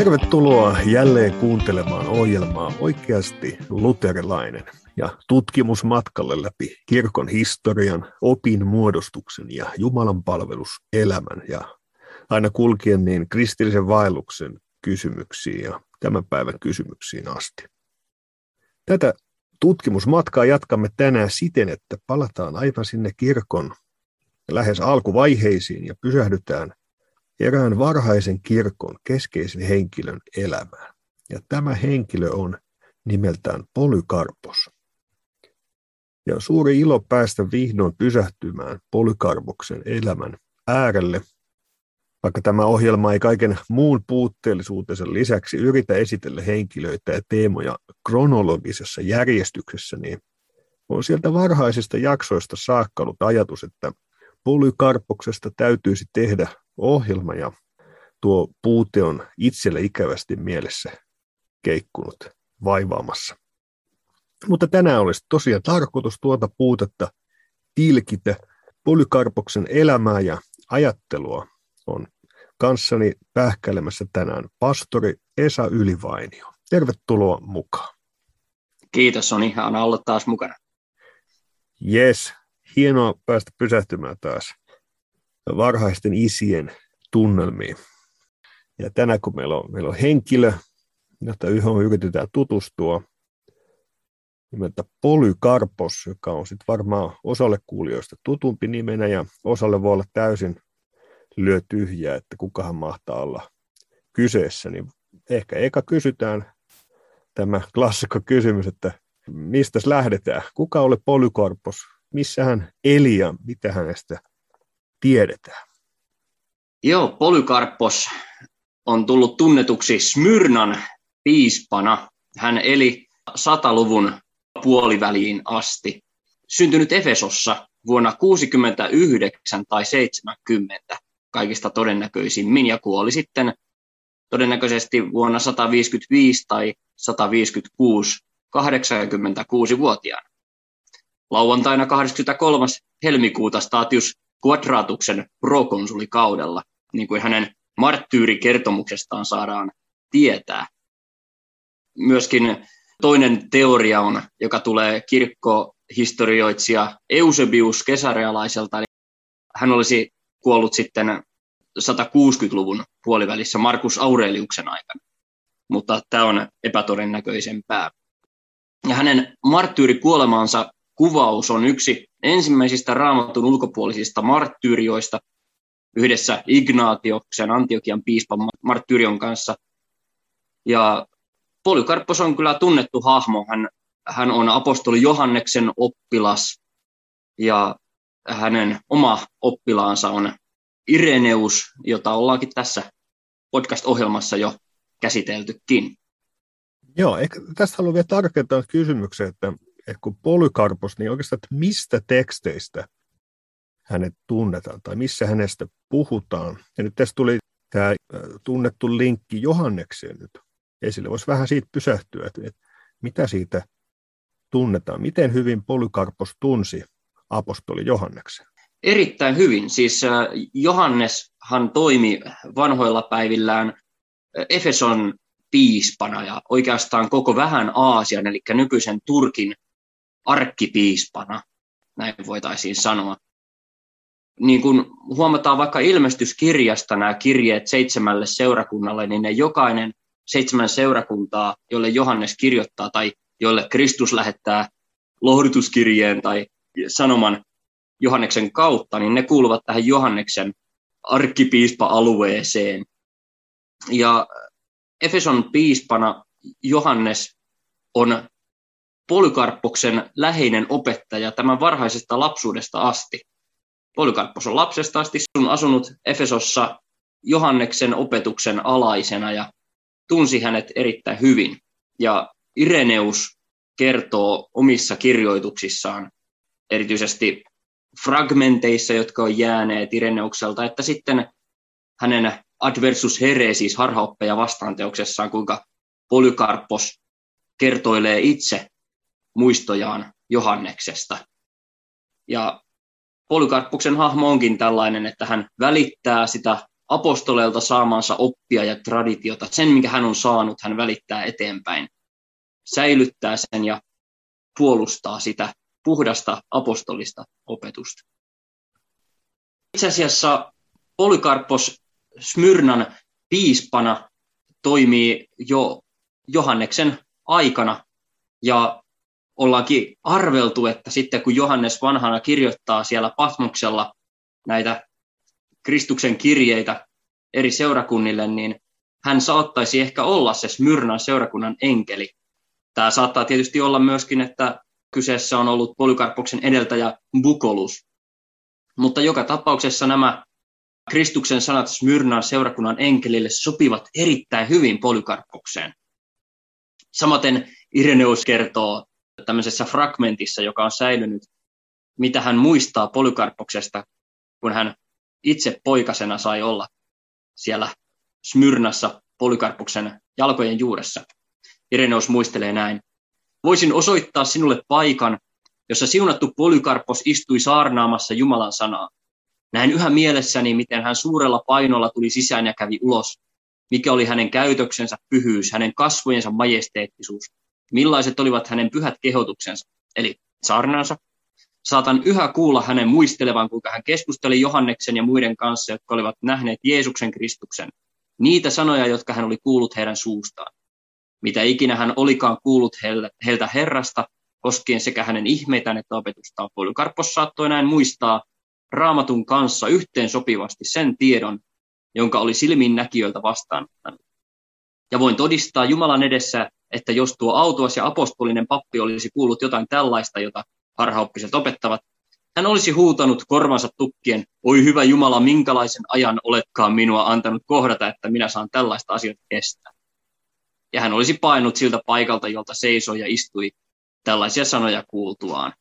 Tervetuloa jälleen kuuntelemaan ohjelmaa Oikeasti luterilainen ja tutkimusmatkalle läpi kirkon historian, opin muodostuksen ja Jumalan palveluselämän ja aina kulkien niin kristillisen vaelluksen kysymyksiin ja tämän päivän kysymyksiin asti. Tätä tutkimusmatkaa jatkamme tänään siten, että palataan aivan sinne kirkon lähes alkuvaiheisiin ja pysähdytään erään varhaisen kirkon keskeisen henkilön elämään. Ja tämä henkilö on nimeltään Polykarpos. Ja on suuri ilo päästä vihdoin pysähtymään Polykarpoksen elämän äärelle, vaikka tämä ohjelma ei kaiken muun puutteellisuutensa lisäksi yritä esitellä henkilöitä ja teemoja kronologisessa järjestyksessä, niin on sieltä varhaisista jaksoista saakka ollut ajatus, että Polykarpoksesta täytyisi tehdä ohjelma ja tuo puute on itselle ikävästi mielessä keikkunut vaivaamassa. Mutta tänään olisi tosiaan tarkoitus tuota puutetta tilkitä. Polykarpoksen elämää ja ajattelua on kanssani pähkäilemässä tänään pastori Esa Ylivainio. Tervetuloa mukaan. Kiitos, on ihan olla taas mukana. Yes, hienoa päästä pysähtymään taas varhaisten isien tunnelmiin. Ja tänään kun meillä on, meillä on henkilö, jota yhden yritetään tutustua, nimeltä Polykarpos, joka on sitten varmaan osalle kuulijoista tutumpi nimenä ja osalle voi olla täysin lyö tyhjää, että kukahan mahtaa olla kyseessä, niin ehkä eka kysytään tämä klassikko kysymys, että mistä lähdetään? Kuka oli Polykarpos? Missä hän eli ja mitä hänestä tiedetään? Joo, Polykarpos on tullut tunnetuksi Smyrnan piispana. Hän eli sataluvun puoliväliin asti. Syntynyt Efesossa vuonna 69 tai 70 kaikista todennäköisimmin ja kuoli sitten todennäköisesti vuonna 155 tai 156 86-vuotiaana. Lauantaina 23. helmikuuta Statius Quadratuksen prokonsulikaudella, niin kuin hänen marttyyrikertomuksestaan saadaan tietää. Myöskin toinen teoria on, joka tulee kirkkohistorioitsija Eusebius kesarealaiselta, eli hän olisi kuollut sitten 160-luvun puolivälissä Markus Aureliuksen aikana, mutta tämä on epätodennäköisempää. Ja hänen marttyyrikuolemansa kuvaus on yksi ensimmäisistä raamatun ulkopuolisista marttyyrioista yhdessä Ignaatioksen, Antiokian piispan marttyyrion kanssa. Ja Polykarppos on kyllä tunnettu hahmo. Hän, hän on apostoli Johanneksen oppilas ja hänen oma oppilaansa on Ireneus, jota ollaankin tässä podcast-ohjelmassa jo käsiteltykin. Joo, tästä haluan vielä tarkentaa kysymyksen, että, että kun Polykarpos, niin oikeastaan, että mistä teksteistä hänet tunnetaan tai missä hänestä puhutaan. Ja nyt tässä tuli tämä tunnettu linkki Johannekseen nyt esille. Voisi vähän siitä pysähtyä, että, mitä siitä tunnetaan. Miten hyvin Polykarpos tunsi apostoli Johanneksen? Erittäin hyvin. Siis Johanneshan toimi vanhoilla päivillään Efeson piispana ja oikeastaan koko vähän Aasian, eli nykyisen Turkin arkkipiispana, näin voitaisiin sanoa. Niin kuin huomataan vaikka ilmestyskirjasta nämä kirjeet seitsemälle seurakunnalle, niin ne jokainen seitsemän seurakuntaa, jolle Johannes kirjoittaa tai jolle Kristus lähettää lohdutuskirjeen tai sanoman Johanneksen kautta, niin ne kuuluvat tähän Johanneksen arkkipiispa-alueeseen. Ja Efeson piispana Johannes on Polykarppoksen läheinen opettaja tämän varhaisesta lapsuudesta asti. Polykarppos on lapsesta asti sun asunut Efesossa Johanneksen opetuksen alaisena ja tunsi hänet erittäin hyvin. Ja Ireneus kertoo omissa kirjoituksissaan, erityisesti fragmenteissa, jotka on jääneet Ireneukselta, että sitten hänen adversus heresis harhaoppeja vastaanteoksessaan, kuinka Polykarppos kertoilee itse muistojaan Johanneksesta. Ja Polykarppuksen hahmo onkin tällainen, että hän välittää sitä apostoleilta saamansa oppia ja traditiota, sen minkä hän on saanut, hän välittää eteenpäin, säilyttää sen ja puolustaa sitä puhdasta apostolista opetusta. Itse asiassa Polykarpos Smyrnan piispana toimii jo Johanneksen aikana ja ollaankin arveltu, että sitten kun Johannes vanhana kirjoittaa siellä Patmoksella näitä Kristuksen kirjeitä eri seurakunnille, niin hän saattaisi ehkä olla se Smyrnan seurakunnan enkeli. Tämä saattaa tietysti olla myöskin, että kyseessä on ollut Polykarpoksen edeltäjä Bukolus. Mutta joka tapauksessa nämä Kristuksen sanat Smyrnan seurakunnan enkelille sopivat erittäin hyvin Polykarpokseen. Samaten Ireneus kertoo tämmöisessä fragmentissa, joka on säilynyt, mitä hän muistaa Polykarpoksesta, kun hän itse poikasena sai olla siellä Smyrnassa Polykarpoksen jalkojen juuressa. Ireneus muistelee näin. Voisin osoittaa sinulle paikan, jossa siunattu Polykarpos istui saarnaamassa Jumalan sanaa. Näin yhä mielessäni, miten hän suurella painolla tuli sisään ja kävi ulos, mikä oli hänen käytöksensä pyhyys, hänen kasvojensa majesteettisuus, millaiset olivat hänen pyhät kehotuksensa, eli saarnaansa. Saatan yhä kuulla hänen muistelevan, kuinka hän keskusteli Johanneksen ja muiden kanssa, jotka olivat nähneet Jeesuksen Kristuksen, niitä sanoja, jotka hän oli kuullut heidän suustaan. Mitä ikinä hän olikaan kuullut heiltä Herrasta, koskien sekä hänen ihmeitään että opetustaan. Polykarpos saattoi näin muistaa raamatun kanssa yhteen sopivasti sen tiedon, jonka oli silmin näkijöiltä vastaanottanut. Ja voin todistaa Jumalan edessä, että jos tuo autuas ja apostolinen pappi olisi kuullut jotain tällaista, jota harhaoppiset opettavat, hän olisi huutanut korvansa tukkien, oi hyvä Jumala, minkälaisen ajan oletkaan minua antanut kohdata, että minä saan tällaista asioita kestää. Ja hän olisi painut siltä paikalta, jolta seisoi ja istui tällaisia sanoja kuultuaan.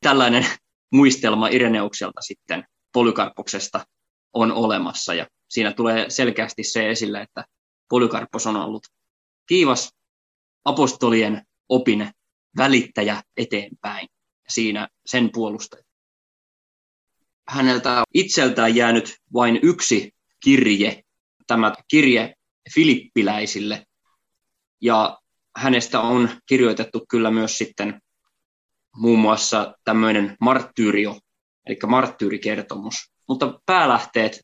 Tällainen muistelma Ireneukselta sitten Polykarpoksesta on olemassa ja siinä tulee selkeästi se esille, että Polykarpos on ollut kiivas apostolien opin välittäjä eteenpäin siinä sen puolustaja. Häneltä itseltään jäänyt vain yksi kirje, tämä kirje filippiläisille. Ja hänestä on kirjoitettu kyllä myös sitten muun muassa tämmöinen marttyyrio, eli marttyyrikertomus. Mutta päälähteet,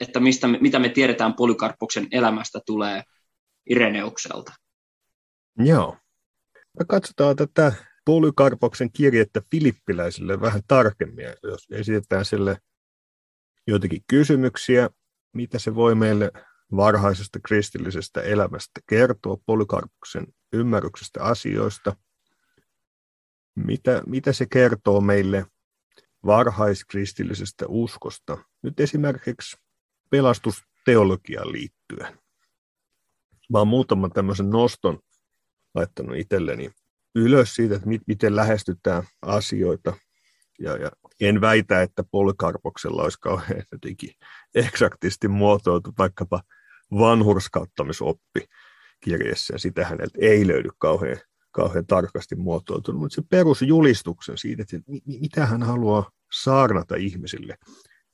että mistä, mitä me tiedetään Polykarpoksen elämästä, tulee Ireneukselta. Joo. Me katsotaan tätä Polykarpoksen kirjettä filippiläisille vähän tarkemmin, jos esitetään sille joitakin kysymyksiä, mitä se voi meille varhaisesta kristillisestä elämästä kertoa, Polykarpoksen ymmärryksestä asioista, mitä, mitä se kertoo meille varhaiskristillisestä uskosta, nyt esimerkiksi pelastusteologiaan liittyen. Oon muutaman tämmöisen noston laittanut itselleni ylös siitä, että miten lähestytään asioita. Ja, ja en väitä, että Polikarpoksella olisi kauhean jotenkin eksaktisti muotoiltu vaikkapa vanhurskauttamisoppi kirjassa, ja sitä häneltä ei löydy kauhean, kauhean tarkasti muotoiltunut, mutta se perusjulistuksen siitä, että mitä hän haluaa saarnata ihmisille.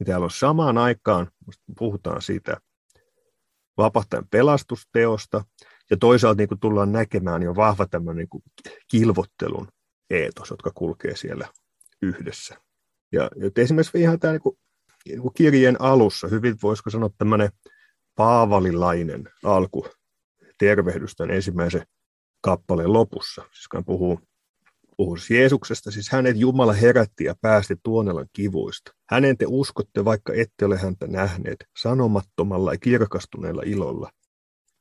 Ja täällä on samaan aikaan, puhutaan siitä vapahtajan pelastusteosta, ja toisaalta niin kuin tullaan näkemään jo vahva tämmöinen niin kuin kilvottelun eetos, jotka kulkee siellä yhdessä. Ja, ja esimerkiksi ihan tämä niin kuin, niin kuin kirjeen alussa, hyvin voisiko sanoa tämmöinen paavalilainen alku tervehdys tämän ensimmäisen kappaleen lopussa. Siis kun puhuu, puhuu siis Jeesuksesta, siis hänet Jumala herätti ja päästi tuonelan kivuista. Hänen te uskotte, vaikka ette ole häntä nähneet, sanomattomalla ja kirkastuneella ilolla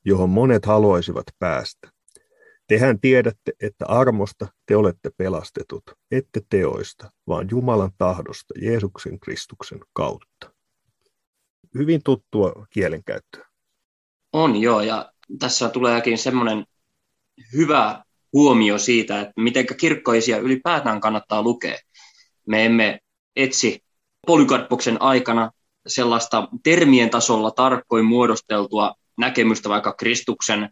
johon monet haluaisivat päästä. Tehän tiedätte, että armosta te olette pelastetut, ette teoista, vaan Jumalan tahdosta Jeesuksen Kristuksen kautta. Hyvin tuttua kielenkäyttöä. On joo, ja tässä tuleekin semmoinen hyvä huomio siitä, että miten kirkkoisia ylipäätään kannattaa lukea. Me emme etsi Polykarppoksen aikana sellaista termien tasolla tarkkoin muodosteltua näkemystä vaikka Kristuksen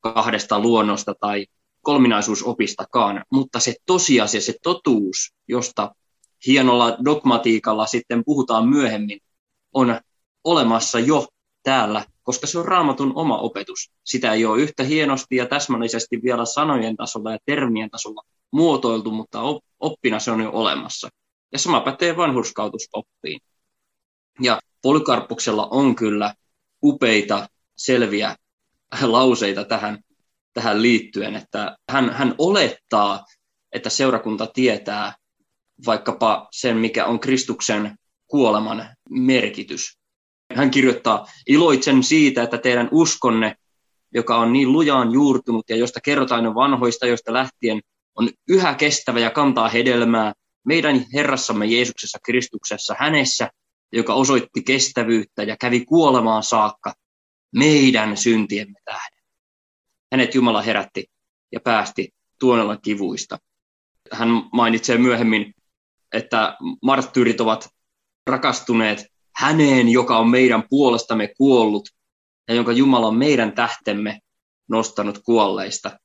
kahdesta luonnosta tai kolminaisuusopistakaan, mutta se tosiasia, se totuus, josta hienolla dogmatiikalla sitten puhutaan myöhemmin, on olemassa jo täällä, koska se on raamatun oma opetus. Sitä ei ole yhtä hienosti ja täsmällisesti vielä sanojen tasolla ja termien tasolla muotoiltu, mutta oppina se on jo olemassa. Ja sama pätee vanhurskautusoppiin. Ja Polykarpuksella on kyllä upeita, selviä lauseita tähän, tähän liittyen, että hän, hän olettaa, että seurakunta tietää vaikkapa sen, mikä on Kristuksen kuoleman merkitys. Hän kirjoittaa, iloitsen siitä, että teidän uskonne, joka on niin lujaan juurtunut ja josta kerrotaan jo vanhoista, joista lähtien on yhä kestävä ja kantaa hedelmää meidän Herrassamme Jeesuksessa Kristuksessa, hänessä, joka osoitti kestävyyttä ja kävi kuolemaan saakka meidän syntiemme tähden. Hänet Jumala herätti ja päästi tuonella kivuista. Hän mainitsee myöhemmin, että marttyyrit ovat rakastuneet häneen, joka on meidän puolestamme kuollut ja jonka Jumala on meidän tähtemme nostanut kuolleista.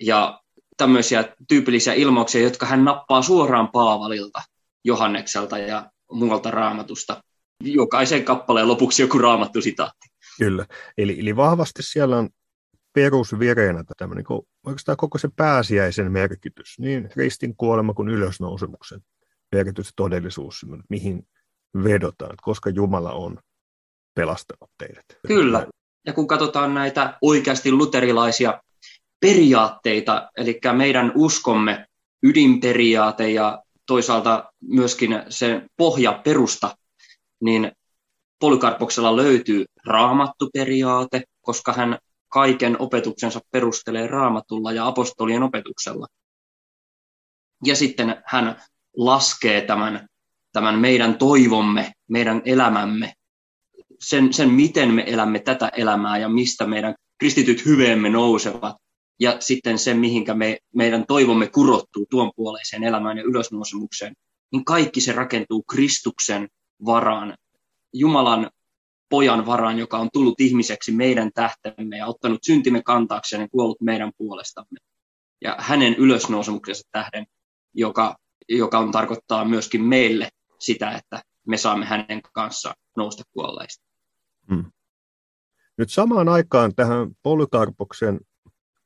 Ja tämmöisiä tyypillisiä ilmauksia, jotka hän nappaa suoraan Paavalilta, Johannekselta ja muualta raamatusta. Jokaisen kappaleen lopuksi joku raamattu sitaatti. Kyllä, eli, eli vahvasti siellä on perusvireenä tämmöinen, oikeastaan koko se pääsiäisen merkitys, niin ristin kuolema kuin ylösnousemuksen merkitys todellisuus, mihin vedotaan, koska Jumala on pelastanut teidät. Kyllä, ja kun katsotaan näitä oikeasti luterilaisia periaatteita, eli meidän uskomme ydinperiaate ja toisaalta myöskin se pohjaperusta, niin Polykarpoksella löytyy raamattuperiaate, koska hän kaiken opetuksensa perustelee raamatulla ja apostolien opetuksella. Ja sitten hän laskee tämän, tämän meidän toivomme, meidän elämämme, sen, sen miten me elämme tätä elämää ja mistä meidän kristityt hyveemme nousevat, ja sitten se, mihinkä me, meidän toivomme kurottuu tuon puoleiseen elämään ja ylösnousemukseen, niin kaikki se rakentuu Kristuksen varaan, Jumalan pojan varaan, joka on tullut ihmiseksi meidän tähtemme ja ottanut syntimme kantaakseen ja kuollut meidän puolestamme. Ja hänen ylösnousemuksensa tähden, joka, joka on tarkoittaa myöskin meille sitä, että me saamme hänen kanssaan nousta kuolleista. Hmm. Nyt samaan aikaan tähän Polykarpoksen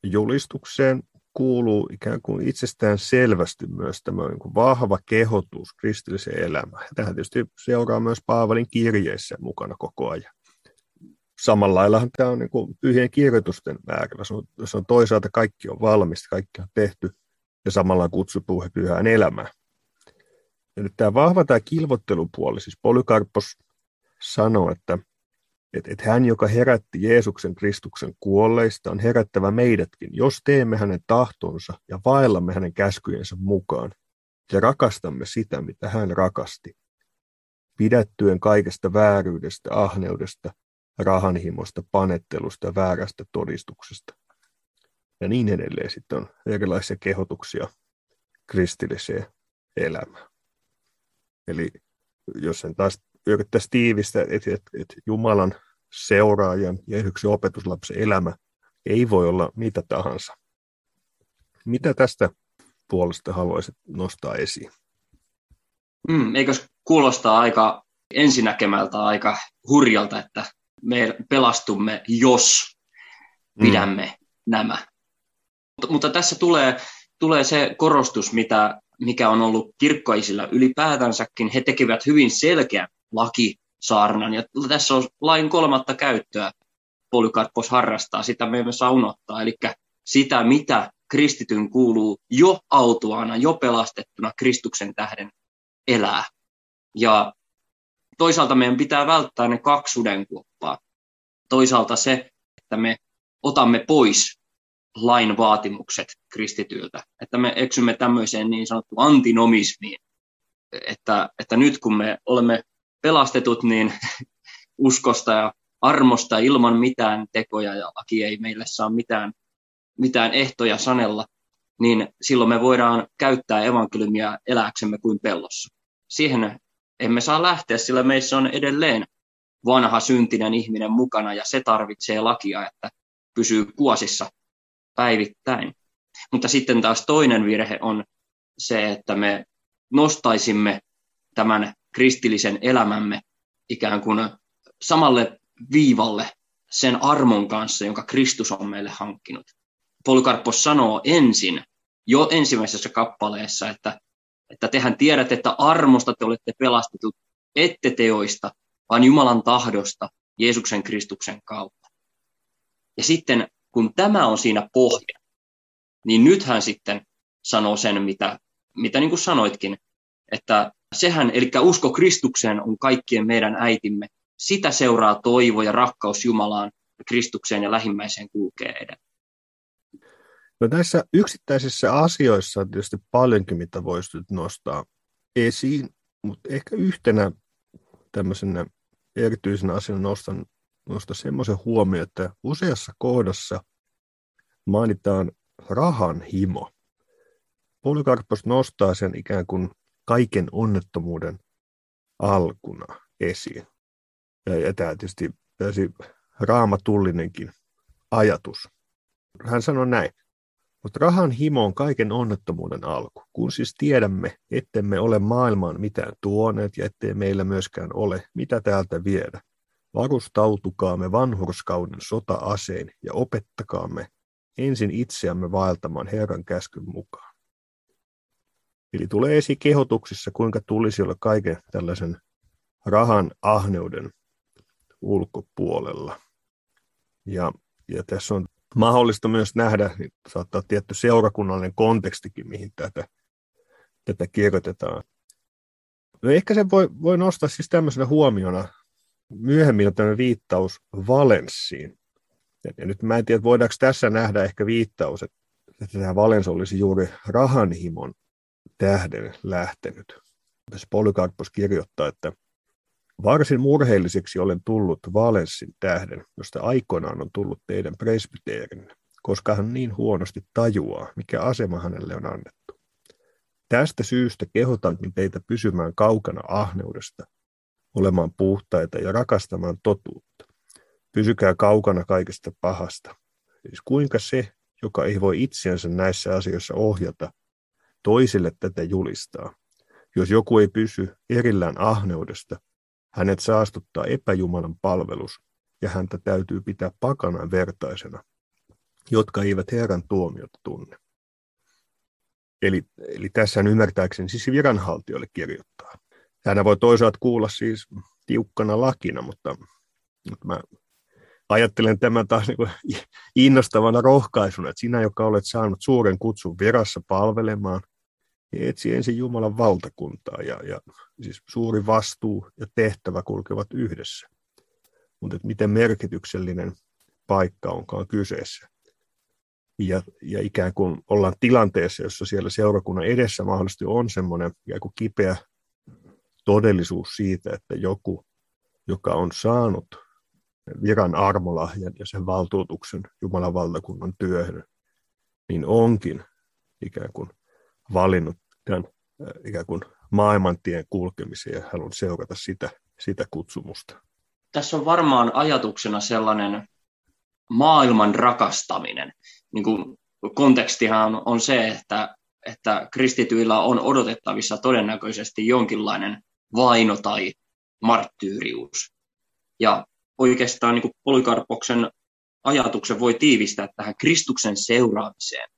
julistukseen kuuluu ikään kuin itsestään selvästi myös tämä niin kuin vahva kehotus kristilliseen elämään. Tähän tietysti seuraa myös Paavalin kirjeissä mukana koko ajan. Samalla laillahan tämä on niin kuin pyhien kirjoitusten määrä. Se on, se on toisaalta kaikki on valmista, kaikki on tehty ja samalla kutsu pyhään elämään. Ja nyt tämä vahva tämä kilvottelupuoli, siis Polykarpos sanoo, että että et hän, joka herätti Jeesuksen Kristuksen kuolleista, on herättävä meidätkin, jos teemme hänen tahtonsa ja vaellamme hänen käskyjensä mukaan ja rakastamme sitä, mitä hän rakasti, pidättyen kaikesta vääryydestä, ahneudesta, rahanhimosta, panettelusta ja väärästä todistuksesta. Ja niin edelleen sitten on erilaisia kehotuksia kristilliseen elämään. Eli jos sen taas yrittäisi tiivistää, että, että, että Jumalan seuraajan ja yksi opetuslapsen elämä ei voi olla mitä tahansa. Mitä tästä puolesta haluaisit nostaa esiin? Mm, eikö kuulostaa aika ensinäkemältä aika hurjalta, että me pelastumme, jos mm. pidämme mm. nämä. Mutta, mutta tässä tulee, tulee se korostus, mitä, mikä on ollut kirkkoisilla ylipäätänsäkin. He tekevät hyvin selkeän lakisaarnan. Ja tässä on lain kolmatta käyttöä. Polykarpos harrastaa, sitä me emme saa unohtaa. Eli sitä, mitä kristityn kuuluu jo autuaana, jo pelastettuna Kristuksen tähden elää. Ja toisaalta meidän pitää välttää ne kaksi sudenkuoppaa. Toisaalta se, että me otamme pois lain vaatimukset kristityltä, että me eksymme tämmöiseen niin sanottuun antinomismiin, että, että nyt kun me olemme pelastetut niin uskosta ja armosta ilman mitään tekoja ja laki ei meille saa mitään, mitään ehtoja sanella, niin silloin me voidaan käyttää evankeliumia elääksemme kuin pellossa. Siihen emme saa lähteä, sillä meissä on edelleen vanha syntinen ihminen mukana ja se tarvitsee lakia, että pysyy kuosissa päivittäin. Mutta sitten taas toinen virhe on se, että me nostaisimme tämän kristillisen elämämme ikään kuin samalle viivalle sen armon kanssa, jonka Kristus on meille hankkinut. Polykarpos sanoo ensin, jo ensimmäisessä kappaleessa, että, että tehän tiedätte, että armosta te olette pelastetut, ette teoista, vaan Jumalan tahdosta Jeesuksen Kristuksen kautta. Ja sitten kun tämä on siinä pohja, niin nyt hän sitten sanoo sen, mitä, mitä niin kuin sanoitkin, että sehän, eli usko Kristukseen on kaikkien meidän äitimme. Sitä seuraa toivo ja rakkaus Jumalaan, Kristukseen ja lähimmäiseen kulkee edelleen. No näissä yksittäisissä asioissa on tietysti paljonkin, mitä voisi nyt nostaa esiin, mutta ehkä yhtenä tämmöisenä erityisenä asiana nostan, nostan semmoisen huomioon, että useassa kohdassa mainitaan rahan himo. Polykarpos nostaa sen ikään kuin kaiken onnettomuuden alkuna esiin. Ja, ja tämä tietysti täysin raamatullinenkin ajatus. Hän sanoi näin. Mutta rahan himo on kaiken onnettomuuden alku. Kun siis tiedämme, ettemme ole maailmaan mitään tuoneet ja ettei meillä myöskään ole, mitä täältä viedä. Varustautukaamme vanhurskauden sota-aseen ja opettakaamme ensin itseämme vaeltamaan Herran käskyn mukaan. Eli tulee esiin kehotuksissa, kuinka tulisi olla kaiken tällaisen rahan ahneuden ulkopuolella. Ja, ja tässä on mahdollista myös nähdä, niin saattaa tietty seurakunnallinen kontekstikin, mihin tätä, tätä kirjoitetaan. No ehkä se voi, voi nostaa siis tämmöisenä huomiona, myöhemmin on tämmöinen viittaus Valenssiin. Ja, nyt mä en tiedä, voidaanko tässä nähdä ehkä viittaus, että tämä Valens olisi juuri rahanhimon tähden lähtenyt. Tässä Polykarpos kirjoittaa, että Varsin murheelliseksi olen tullut Valenssin tähden, josta aikoinaan on tullut teidän presbyteerinne, koska hän niin huonosti tajuaa, mikä asema hänelle on annettu. Tästä syystä kehotankin teitä pysymään kaukana ahneudesta, olemaan puhtaita ja rakastamaan totuutta. Pysykää kaukana kaikesta pahasta. Siis kuinka se, joka ei voi itseänsä näissä asioissa ohjata, toisille tätä julistaa. Jos joku ei pysy erillään ahneudesta, hänet saastuttaa epäjumalan palvelus, ja häntä täytyy pitää pakanan vertaisena, jotka eivät Herran tuomiota tunne. Eli, eli tässä ymmärtääkseni siis viranhaltijoille kirjoittaa. Hän voi toisaalta kuulla siis tiukkana lakina, mutta, mutta mä ajattelen tämän taas niin innostavana rohkaisuna, että sinä, joka olet saanut suuren kutsun virassa palvelemaan, niin etsi ensin Jumalan valtakuntaa ja, ja siis suuri vastuu ja tehtävä kulkevat yhdessä. Mutta miten merkityksellinen paikka onkaan kyseessä. Ja, ja ikään kuin ollaan tilanteessa, jossa siellä seurakunnan edessä mahdollisesti on semmoinen ikään kipeä todellisuus siitä, että joku, joka on saanut viran armolahjan ja sen valtuutuksen Jumalan valtakunnan työhön, niin onkin ikään kuin valinnut tämän ikään kuin maailmantien kulkemisen ja haluan seurata sitä, sitä kutsumusta. Tässä on varmaan ajatuksena sellainen maailman rakastaminen. Niin kuin kontekstihan on se, että, että kristityillä on odotettavissa todennäköisesti jonkinlainen vaino tai marttyyrius. Ja oikeastaan niin kuin Polykarpoksen ajatuksen voi tiivistää tähän Kristuksen seuraamiseen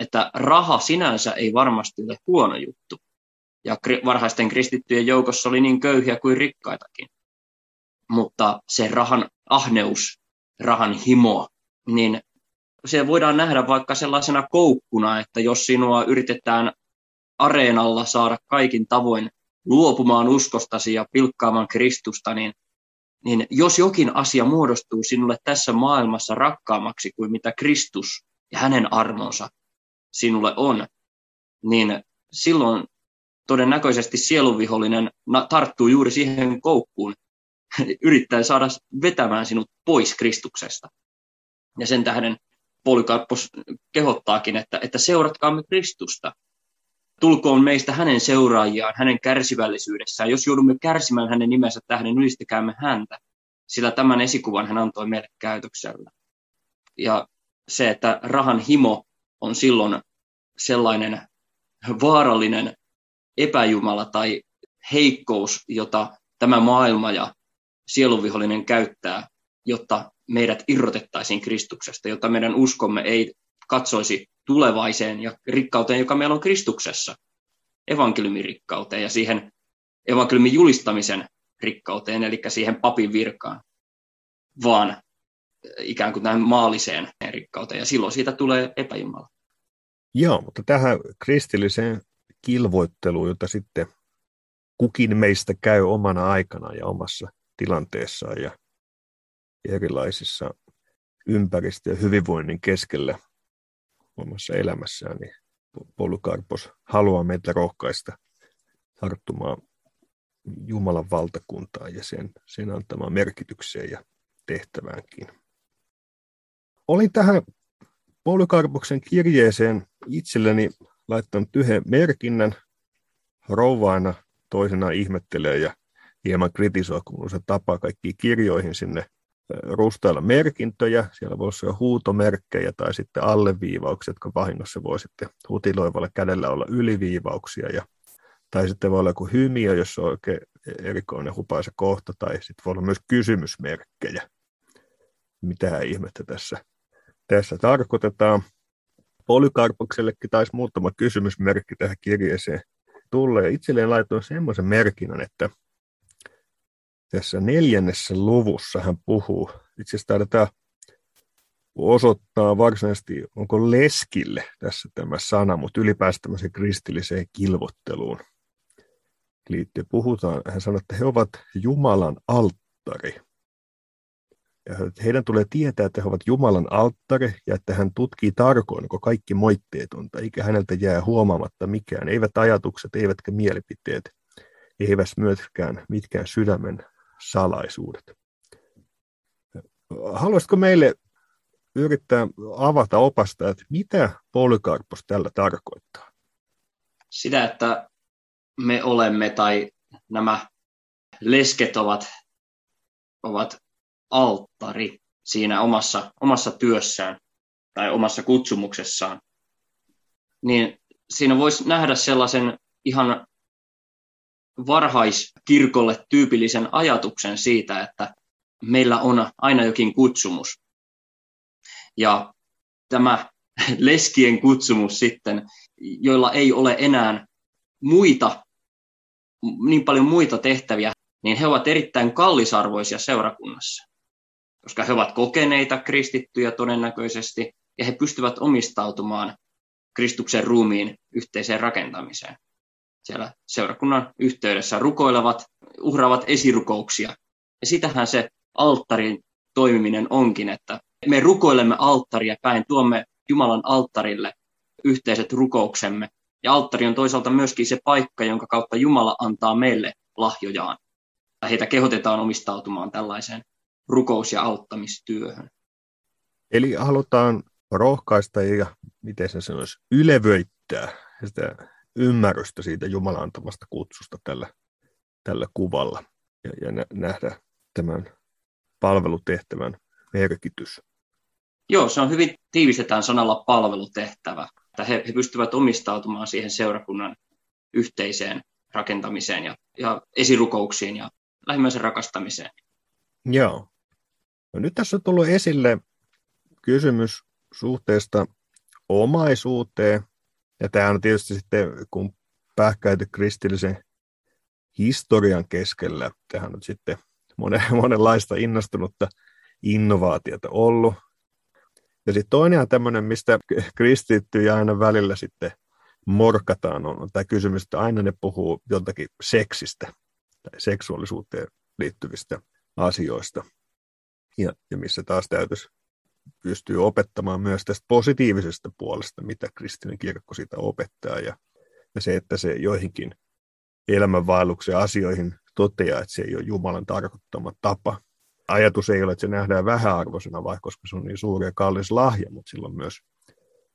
että raha sinänsä ei varmasti ole huono juttu. Ja varhaisten kristittyjen joukossa oli niin köyhiä kuin rikkaitakin. Mutta se rahan ahneus, rahan himo, niin se voidaan nähdä vaikka sellaisena koukkuna, että jos sinua yritetään areenalla saada kaikin tavoin luopumaan uskostasi ja pilkkaamaan Kristusta, niin, niin jos jokin asia muodostuu sinulle tässä maailmassa rakkaammaksi kuin mitä Kristus ja hänen armonsa, sinulle on, niin silloin todennäköisesti sielunvihollinen tarttuu juuri siihen koukkuun, yrittää saada vetämään sinut pois Kristuksesta. Ja sen tähden Polykarppos kehottaakin, että, että seuratkaamme Kristusta. Tulkoon meistä hänen seuraajiaan, hänen kärsivällisyydessään. Jos joudumme kärsimään hänen nimensä tähden, ylistäkäämme häntä, sillä tämän esikuvan hän antoi meille käytöksellä. Ja se, että rahan himo on silloin sellainen vaarallinen epäjumala tai heikkous, jota tämä maailma ja sielunvihollinen käyttää, jotta meidät irrotettaisiin Kristuksesta, jotta meidän uskomme ei katsoisi tulevaiseen ja rikkauteen, joka meillä on Kristuksessa, evankeliumin rikkauteen ja siihen evankeliumin julistamisen rikkauteen, eli siihen papin virkaan, vaan ikään kuin tähän maalliseen rikkauteen, ja silloin siitä tulee epäjumala. Joo, mutta tähän kristilliseen kilvoitteluun, jota sitten kukin meistä käy omana aikana ja omassa tilanteessaan ja erilaisissa ympäristö- ja hyvinvoinnin keskellä omassa elämässään, niin Polykarpos haluaa meitä rohkaista tarttumaan Jumalan valtakuntaan ja sen, sen antamaan merkitykseen ja tehtäväänkin. Olin tähän Polykarpoksen kirjeeseen itselleni laittanut yhden merkinnän. Rouvaina toisena ihmettelee ja hieman kritisoi, kun se tapaa kaikki kirjoihin sinne rustailla merkintöjä. Siellä voisi olla huutomerkkejä tai sitten alleviivauksia, jotka vahingossa voi sitten hutiloivalla kädellä olla yliviivauksia. Ja, tai sitten voi olla joku hymiö, jos on oikein erikoinen hupaisa kohta, tai sitten voi olla myös kysymysmerkkejä. Mitä ihmettä tässä, tässä tarkoitetaan. Polykarpoksellekin taisi muutama kysymysmerkki tähän kirjeeseen tulla. Ja itselleen laitoin semmoisen merkinnän, että tässä neljännessä luvussa hän puhuu, itse asiassa tämä osoittaa varsinaisesti, onko leskille tässä tämä sana, mutta ylipäänsä tämmöiseen kristilliseen kilvotteluun liittyen puhutaan. Hän sanoo, että he ovat Jumalan alttari. Heidän tulee tietää, että he ovat Jumalan alttari ja että hän tutkii tarkoin, onko kaikki moitteetonta, eikä häneltä jää huomaamatta mikään, eivät ajatukset, eivätkä mielipiteet, eivät myöskään mitkään sydämen salaisuudet. Haluaisitko meille yrittää avata opasta, että mitä polykarpos tällä tarkoittaa? Sitä, että me olemme tai nämä lesket ovat, ovat alttari siinä omassa, omassa työssään tai omassa kutsumuksessaan, niin siinä voisi nähdä sellaisen ihan varhaiskirkolle tyypillisen ajatuksen siitä, että meillä on aina jokin kutsumus. Ja tämä leskien kutsumus sitten, joilla ei ole enää muita, niin paljon muita tehtäviä, niin he ovat erittäin kallisarvoisia seurakunnassa, koska he ovat kokeneita kristittyjä todennäköisesti, ja he pystyvät omistautumaan Kristuksen ruumiin yhteiseen rakentamiseen siellä seurakunnan yhteydessä rukoilevat, uhraavat esirukouksia. Ja sitähän se alttarin toimiminen onkin, että me rukoilemme alttaria päin, tuomme Jumalan alttarille yhteiset rukouksemme. Ja alttari on toisaalta myöskin se paikka, jonka kautta Jumala antaa meille lahjojaan. Ja heitä kehotetaan omistautumaan tällaiseen rukous- ja auttamistyöhön. Eli halutaan rohkaista ja, miten se sanoisi, ylevöittää sitä ymmärrystä siitä Jumalan antamasta kutsusta tällä, tällä kuvalla ja, ja nähdä tämän palvelutehtävän merkitys. Joo, se on hyvin tiivistetään sanalla palvelutehtävä. Että he, he pystyvät omistautumaan siihen seurakunnan yhteiseen rakentamiseen ja, ja esirukouksiin ja lähimmäisen rakastamiseen. Joo. No nyt tässä on tullut esille kysymys suhteesta omaisuuteen ja tämä on tietysti sitten, kun pähkäyty kristillisen historian keskellä, tähän on sitten monen, monenlaista innostunutta innovaatiota ollut. Ja sitten toinen on tämmöinen, mistä kristittyjä aina välillä sitten morkataan, on, tämä kysymys, että aina ne puhuu joltakin seksistä tai seksuaalisuuteen liittyvistä asioista. Ja, ja missä taas täytyisi pystyy opettamaan myös tästä positiivisesta puolesta, mitä kristillinen kirkko siitä opettaa. Ja, ja se, että se joihinkin elämänvaelluksen asioihin toteaa, että se ei ole Jumalan tarkoittama tapa. Ajatus ei ole, että se nähdään vähäarvoisena, vaikka koska se on niin suuri ja kallis lahja, mutta sillä on myös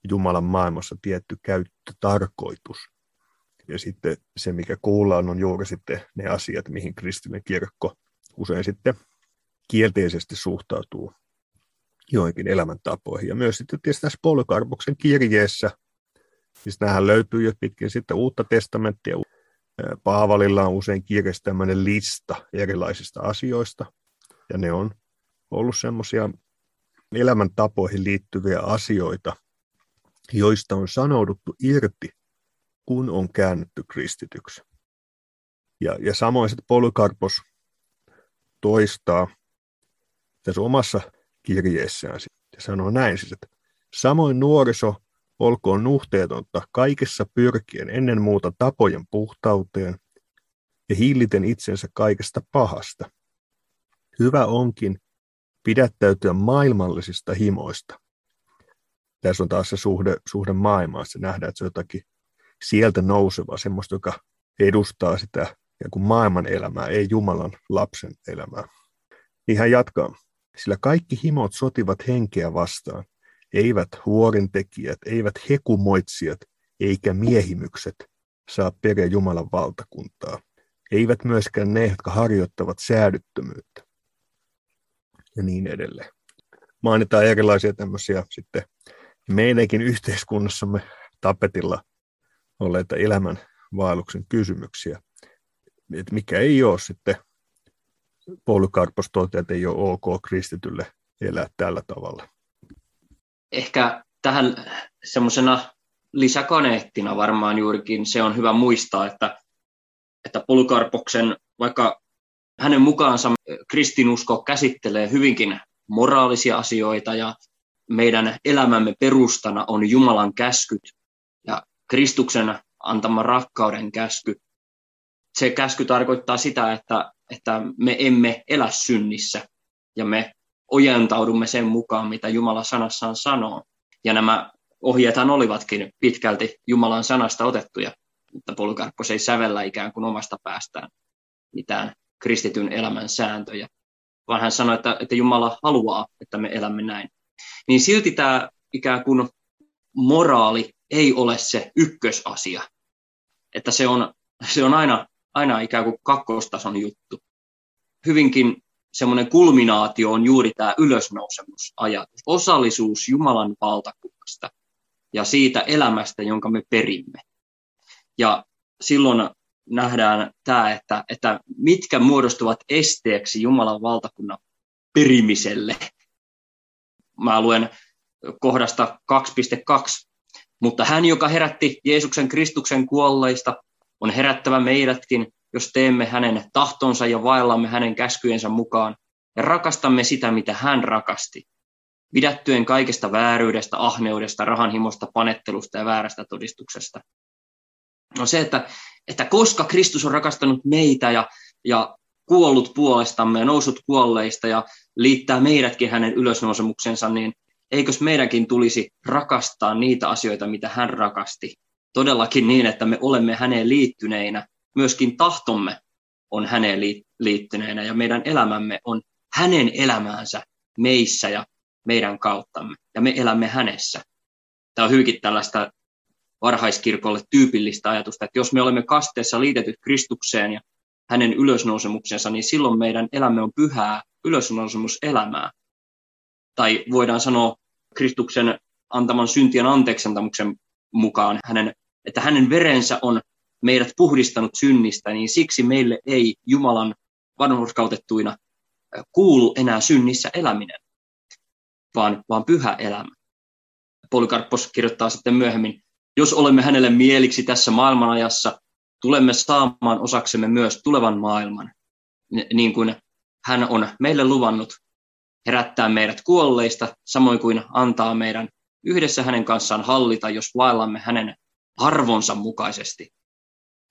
Jumalan maailmassa tietty käyttötarkoitus. Ja sitten se, mikä kuullaan, on juuri sitten ne asiat, mihin kristillinen kirkko usein sitten kielteisesti suhtautuu joihinkin elämäntapoihin. Ja myös sitten tietysti tässä Polykarpuksen kirjeessä, siis nämähän löytyy jo pitkin sitten uutta testamenttia. Paavalilla on usein kirjassa tämmöinen lista erilaisista asioista, Ja ne on ollut semmoisia elämäntapoihin liittyviä asioita, joista on sanouduttu irti, kun on käännytty kristityksi. Ja, ja samoin sitten Polykarpos toistaa tässä omassa kirjeessään ja sanoo näin siis, että samoin nuoriso olkoon nuhteetonta kaikessa pyrkien ennen muuta tapojen puhtauteen ja hilliten itsensä kaikesta pahasta. Hyvä onkin pidättäytyä maailmallisista himoista. Tässä on taas se suhde, suhde maailmaan, se nähdään, että se on jotakin sieltä nousevaa, semmoista, joka edustaa sitä ja kuin maailman elämää, ei Jumalan lapsen elämää. Niin hän jatkaa. Sillä kaikki himot sotivat henkeä vastaan, eivät huorintekijät, eivät hekumoitsijat, eikä miehimykset saa perä Jumalan valtakuntaa. Eivät myöskään ne, jotka harjoittavat säädyttömyyttä. Ja niin edelleen. Mainitaan erilaisia tämmöisiä sitten meidänkin yhteiskunnassamme tapetilla olleita elämän vaelluksen kysymyksiä, että mikä ei ole sitten Polykarpos toteaa, että ei ole ok kristitylle elää tällä tavalla. Ehkä tähän semmoisena lisäkaneettina varmaan juurikin se on hyvä muistaa, että, että Polykarpoksen, vaikka hänen mukaansa kristinusko käsittelee hyvinkin moraalisia asioita ja meidän elämämme perustana on Jumalan käskyt ja Kristuksen antama rakkauden käsky. Se käsky tarkoittaa sitä, että että me emme elä synnissä ja me ojentaudumme sen mukaan, mitä Jumala sanassaan sanoo. Ja nämä ohjeethan olivatkin pitkälti Jumalan sanasta otettuja, mutta Polykarppos ei sävellä ikään kuin omasta päästään mitään kristityn elämän sääntöjä, vaan hän sanoi, että, että Jumala haluaa, että me elämme näin. Niin silti tämä ikään kuin moraali ei ole se ykkösasia, että se on, se on aina aina ikään kuin kakkostason juttu. Hyvinkin semmoinen kulminaatio on juuri tämä ylösnousemusajatus, osallisuus Jumalan valtakunnasta ja siitä elämästä, jonka me perimme. Ja silloin nähdään tämä, että, että mitkä muodostuvat esteeksi Jumalan valtakunnan perimiselle. Mä luen kohdasta 2.2. Mutta hän, joka herätti Jeesuksen Kristuksen kuolleista, on herättävä meidätkin, jos teemme hänen tahtonsa ja vaellamme hänen käskyjensä mukaan ja rakastamme sitä, mitä hän rakasti, pidättyen kaikesta vääryydestä, ahneudesta, rahanhimosta, panettelusta ja väärästä todistuksesta. No se, että, että koska Kristus on rakastanut meitä ja, ja kuollut puolestamme ja noussut kuolleista ja liittää meidätkin hänen ylösnousemuksensa, niin eikös meidänkin tulisi rakastaa niitä asioita, mitä hän rakasti todellakin niin, että me olemme häneen liittyneinä, myöskin tahtomme on häneen liittyneenä ja meidän elämämme on hänen elämäänsä meissä ja meidän kauttamme ja me elämme hänessä. Tämä on hyvinkin tällaista varhaiskirkolle tyypillistä ajatusta, että jos me olemme kasteessa liitetyt Kristukseen ja hänen ylösnousemuksensa, niin silloin meidän elämme on pyhää ylösnousemuselämää. Tai voidaan sanoa Kristuksen antaman syntien anteeksantamuksen mukaan hänen että hänen verensä on meidät puhdistanut synnistä, niin siksi meille ei Jumalan vanhurskautettuina kuulu enää synnissä eläminen, vaan, vaan pyhä elämä. Polykarppos kirjoittaa sitten myöhemmin, jos olemme hänelle mieliksi tässä maailmanajassa, tulemme saamaan osaksemme myös tulevan maailman, niin kuin hän on meille luvannut herättää meidät kuolleista, samoin kuin antaa meidän yhdessä hänen kanssaan hallita, jos vaellamme hänen arvonsa mukaisesti.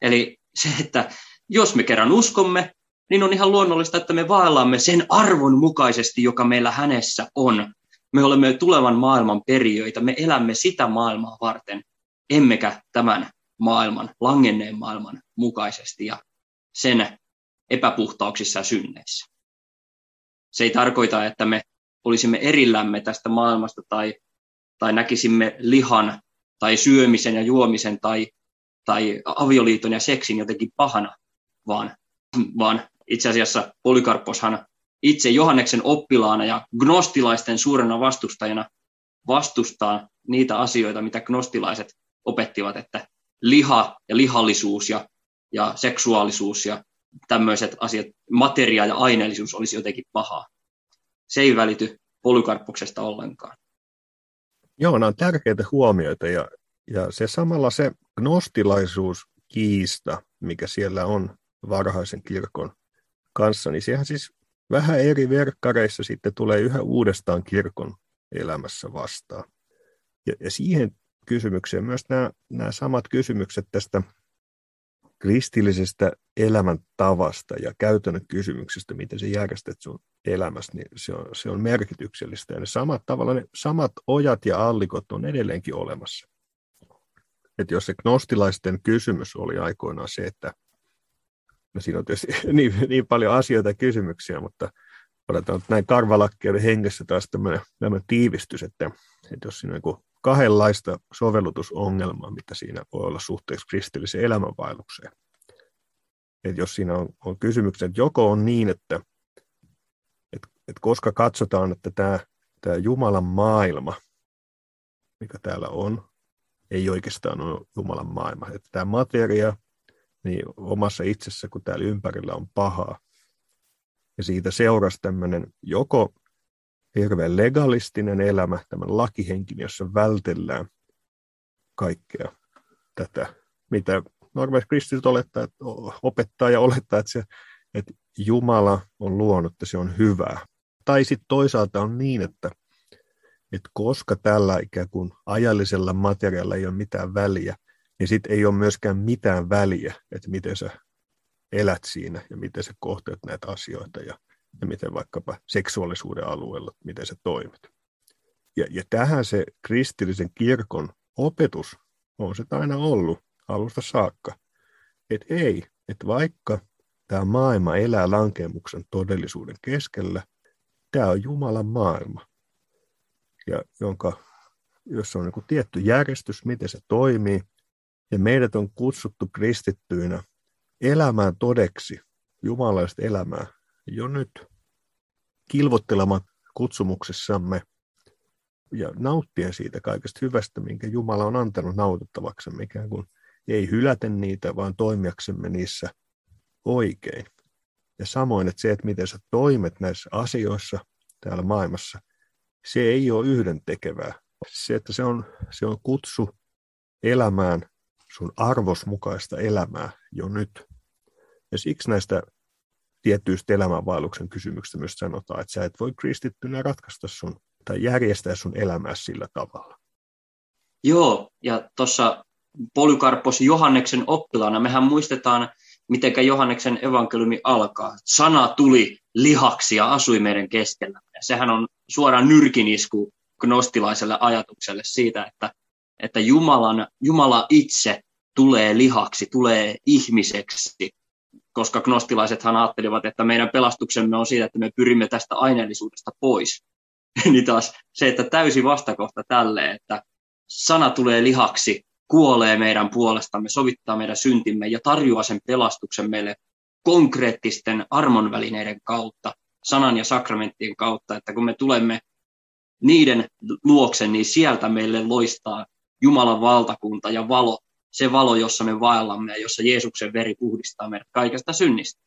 Eli se, että jos me kerran uskomme, niin on ihan luonnollista, että me vaellamme sen arvon mukaisesti, joka meillä hänessä on. Me olemme tulevan maailman periöitä, me elämme sitä maailmaa varten, emmekä tämän maailman, langenneen maailman mukaisesti ja sen epäpuhtauksissa ja synneissä. Se ei tarkoita, että me olisimme erillämme tästä maailmasta tai, tai näkisimme lihan tai syömisen ja juomisen tai, tai avioliiton ja seksin jotenkin pahana, vaan, vaan itse asiassa Polykarposhan itse Johanneksen oppilaana ja gnostilaisten suurena vastustajana vastustaa niitä asioita, mitä gnostilaiset opettivat, että liha ja lihallisuus ja, ja seksuaalisuus ja tämmöiset asiat, materia ja aineellisuus olisi jotenkin pahaa. Se ei välity Polykarppuksesta ollenkaan. Joo, nämä on tärkeitä huomioita ja, ja se samalla se gnostilaisuus kiista, mikä siellä on varhaisen kirkon kanssa, niin sehän siis vähän eri verkkareissa sitten tulee yhä uudestaan kirkon elämässä vastaan. Ja, ja siihen kysymykseen myös nämä, nämä samat kysymykset tästä kristillisestä elämäntavasta ja käytännön kysymyksestä, miten se järjestät sun elämässä, niin se on, se on merkityksellistä. Ja ne samat, tavalla, ne samat ojat ja allikot on edelleenkin olemassa. Että jos se gnostilaisten kysymys oli aikoinaan se, että no siinä on tietysti niin, niin paljon asioita ja kysymyksiä, mutta odotan että näin karvalakkeuden hengessä taas tämmöinen, tämmöinen tiivistys, että, että jos siinä on kahdenlaista sovellutusongelmaa, mitä siinä voi olla suhteessa kristilliseen elämänvaellukseen. Et jos siinä on, on kysymykset, että joko on niin, että, että, että koska katsotaan, että tämä, tämä Jumalan maailma, mikä täällä on, ei oikeastaan ole Jumalan maailma. Että tämä materia niin omassa itsessä, kun täällä ympärillä on pahaa. Ja siitä seurasi tämmöinen joko hirveän legalistinen elämä, tämän lakihenkin, jossa vältellään kaikkea tätä, mitä normaalisti kristilliset olettaa, että opettaa ja olettaa, että, se, että Jumala on luonut, että se on hyvää. Tai sitten toisaalta on niin, että, että koska tällä ikään kuin ajallisella materiaalilla ei ole mitään väliä, niin sitten ei ole myöskään mitään väliä, että miten sä elät siinä ja miten sä kohteet näitä asioita ja ja miten vaikkapa seksuaalisuuden alueella, miten se toimit. Ja, ja tähän se kristillisen kirkon opetus on se aina ollut alusta saakka. Että ei, että vaikka tämä maailma elää lankemuksen todellisuuden keskellä, tämä on Jumalan maailma, ja jonka, jossa on niin tietty järjestys, miten se toimii, ja meidät on kutsuttu kristittyinä elämään todeksi, jumalaista elämää, jo nyt kilvottelemaan kutsumuksessamme ja nauttia siitä kaikesta hyvästä, minkä Jumala on antanut nautittavaksemme, ikään kuin ei hylätä niitä, vaan toimijaksemme niissä oikein. Ja samoin, että se, että miten sä toimet näissä asioissa täällä maailmassa, se ei ole yhden tekevää. Se, että se on, se on kutsu elämään sun arvosmukaista elämää jo nyt. Ja siksi näistä tietyistä elämänvaelluksen kysymyksistä myös sanotaan, että sä et voi kristittynä ratkaista sun tai järjestää sun elämää sillä tavalla. Joo, ja tuossa Polykarpos Johanneksen oppilaana mehän muistetaan, miten Johanneksen evankeliumi alkaa. Sana tuli lihaksi ja asui meidän keskellä. Ja sehän on suoraan nyrkinisku gnostilaiselle ajatukselle siitä, että, että Jumalan, Jumala itse tulee lihaksi, tulee ihmiseksi koska gnostilaisethan ajattelivat, että meidän pelastuksemme on siitä, että me pyrimme tästä aineellisuudesta pois. niin taas se, että täysi vastakohta tälle, että sana tulee lihaksi, kuolee meidän puolestamme, sovittaa meidän syntimme ja tarjoaa sen pelastuksen meille konkreettisten armonvälineiden kautta, sanan ja sakramenttien kautta, että kun me tulemme niiden luokse, niin sieltä meille loistaa Jumalan valtakunta ja valo, se valo, jossa me vaellamme ja jossa Jeesuksen veri puhdistaa meidät kaikesta synnistä.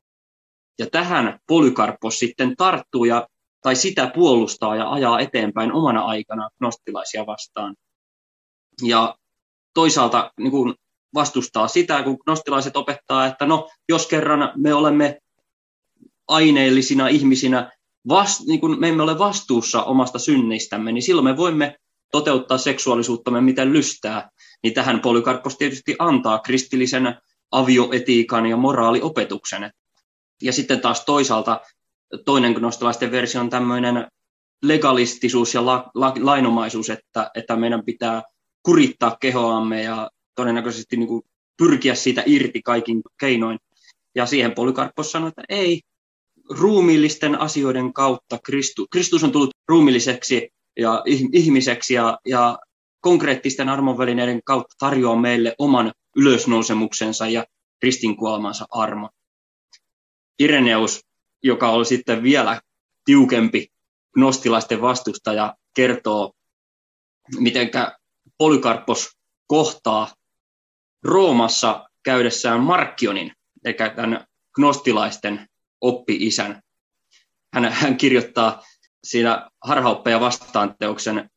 Ja tähän Polykarpos sitten tarttuu ja, tai sitä puolustaa ja ajaa eteenpäin omana aikana nostilaisia vastaan. Ja toisaalta niin kuin vastustaa sitä, kun nostilaiset opettaa, että no, jos kerran me olemme aineellisina ihmisinä, vast, niin kuin me emme ole vastuussa omasta synnistämme, niin silloin me voimme toteuttaa seksuaalisuuttamme miten lystää niin tähän Polykarppos tietysti antaa kristillisen avioetiikan ja moraaliopetuksen. Ja sitten taas toisaalta toinen gnostalaisten versio on tämmöinen legalistisuus ja la, la, lainomaisuus, että, että meidän pitää kurittaa kehoamme ja todennäköisesti niin kuin pyrkiä siitä irti kaikin keinoin. Ja siihen Polykarppos sanoi, että ei, ruumiillisten asioiden kautta Kristus, Kristus on tullut ruumilliseksi ja ihmiseksi ja, ja konkreettisten armonvälineiden kautta tarjoaa meille oman ylösnousemuksensa ja ristinkuolemansa armo. Ireneus, joka on sitten vielä tiukempi gnostilaisten vastustaja, kertoo, miten Polykarpos kohtaa Roomassa käydessään Markkionin, eli tämän gnostilaisten oppi-isän. Hän, hän kirjoittaa siinä harhaoppeja vastaan teoksen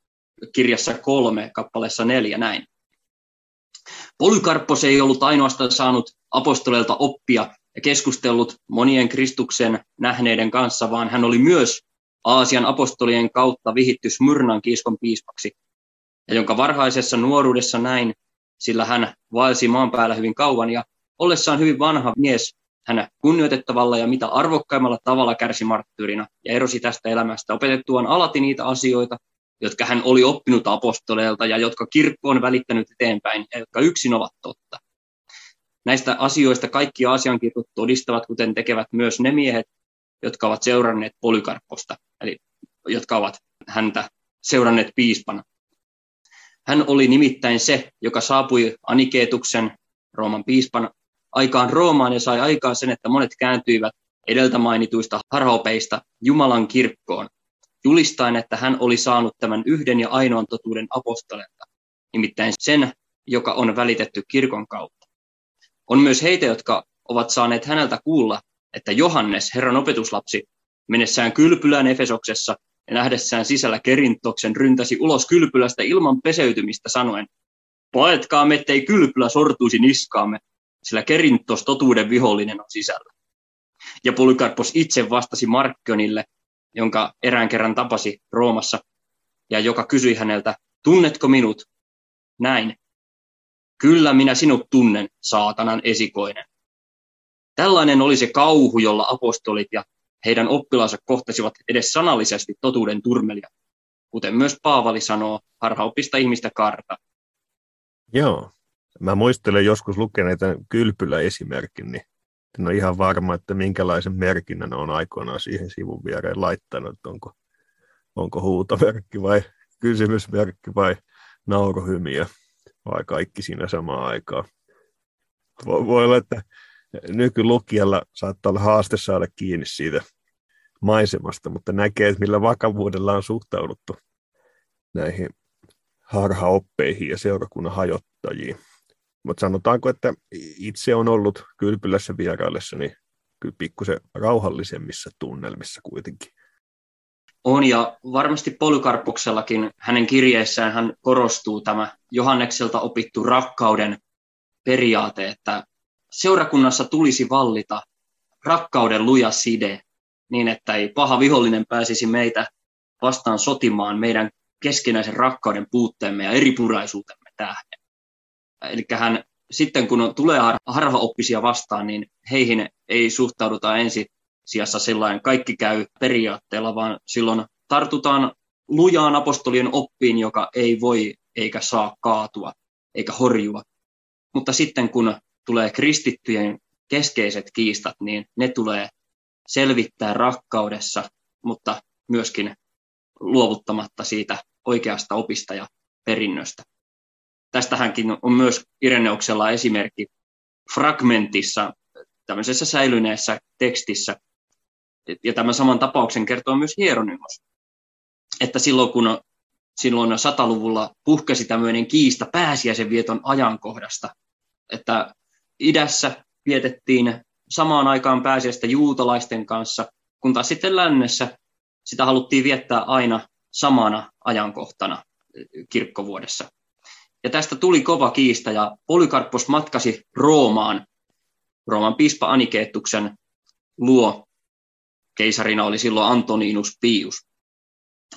kirjassa kolme, kappaleessa neljä näin. Polykarppos ei ollut ainoastaan saanut apostoleilta oppia ja keskustellut monien Kristuksen nähneiden kanssa, vaan hän oli myös Aasian apostolien kautta vihitty Smyrnan kiiskon piispaksi, ja jonka varhaisessa nuoruudessa näin, sillä hän vaelsi maan päällä hyvin kauan ja ollessaan hyvin vanha mies, hän kunnioitettavalla ja mitä arvokkaimmalla tavalla kärsi marttyyrina ja erosi tästä elämästä opetettuaan alati niitä asioita, jotka hän oli oppinut apostoleilta ja jotka kirkko on välittänyt eteenpäin ja jotka yksin ovat totta. Näistä asioista kaikki asiankirjat todistavat, kuten tekevät myös ne miehet, jotka ovat seuranneet Polykarpposta, eli jotka ovat häntä seuranneet piispana. Hän oli nimittäin se, joka saapui Anikeetuksen, Rooman piispan, aikaan Roomaan ja sai aikaan sen, että monet kääntyivät edeltä mainituista harhaopeista Jumalan kirkkoon, julistaen, että hän oli saanut tämän yhden ja ainoan totuuden apostolelta, nimittäin sen, joka on välitetty kirkon kautta. On myös heitä, jotka ovat saaneet häneltä kuulla, että Johannes, Herran opetuslapsi, mennessään kylpylään Efesoksessa ja nähdessään sisällä kerintoksen ryntäsi ulos kylpylästä ilman peseytymistä sanoen, paetkaa ettei kylpylä sortuisi niskaamme, sillä kerintos totuuden vihollinen on sisällä. Ja Polykarpos itse vastasi Markkionille, jonka erään kerran tapasi Roomassa, ja joka kysyi häneltä, tunnetko minut? Näin. Kyllä minä sinut tunnen, saatanan esikoinen. Tällainen oli se kauhu, jolla apostolit ja heidän oppilaansa kohtasivat edes sanallisesti totuuden turmelia, kuten myös Paavali sanoo harhaopista ihmistä karta. Joo, mä muistelen joskus lukeneita kylpylä-esimerkin, niin en ole ihan varma, että minkälaisen merkinnän on aikoinaan siihen sivun viereen laittanut, onko, onko huutomerkki vai kysymysmerkki vai naurohymiä vai kaikki siinä samaan aikaan. Voi, voi olla, että nykylukijalla saattaa olla haaste saada kiinni siitä maisemasta, mutta näkee, että millä vakavuudella on suhtauduttu näihin harhaoppeihin ja seurakunnan hajottajiin. Mutta sanotaanko, että itse on ollut kylpylässä vieraillessa, niin kyllä pikkusen rauhallisemmissa tunnelmissa kuitenkin. On, ja varmasti Polykarpuksellakin hänen kirjeessään hän korostuu tämä Johannekselta opittu rakkauden periaate, että seurakunnassa tulisi vallita rakkauden luja side, niin että ei paha vihollinen pääsisi meitä vastaan sotimaan meidän keskinäisen rakkauden puutteemme ja eripuraisuutemme tähden. Eli hän sitten kun tulee harhaoppisia vastaan, niin heihin ei suhtauduta ensi sijassa sellainen kaikki käy periaatteella, vaan silloin tartutaan lujaan apostolien oppiin, joka ei voi eikä saa kaatua eikä horjua. Mutta sitten kun tulee kristittyjen keskeiset kiistat, niin ne tulee selvittää rakkaudessa, mutta myöskin luovuttamatta siitä oikeasta opista ja perinnöstä. Tästähänkin on myös Ireneuksella esimerkki fragmentissa, tämmöisessä säilyneessä tekstissä, ja tämän saman tapauksen kertoo myös Hieronymos, että silloin kun silloin sataluvulla puhkesi tämmöinen kiista pääsiäisen vieton ajankohdasta, että idässä vietettiin samaan aikaan pääsiäistä juutalaisten kanssa, kun taas sitten lännessä sitä haluttiin viettää aina samana ajankohtana kirkkovuodessa. Ja tästä tuli kova kiista ja Polykarppos matkasi Roomaan, Rooman piispa Anikeettuksen luo. Keisarina oli silloin Antoninus Pius.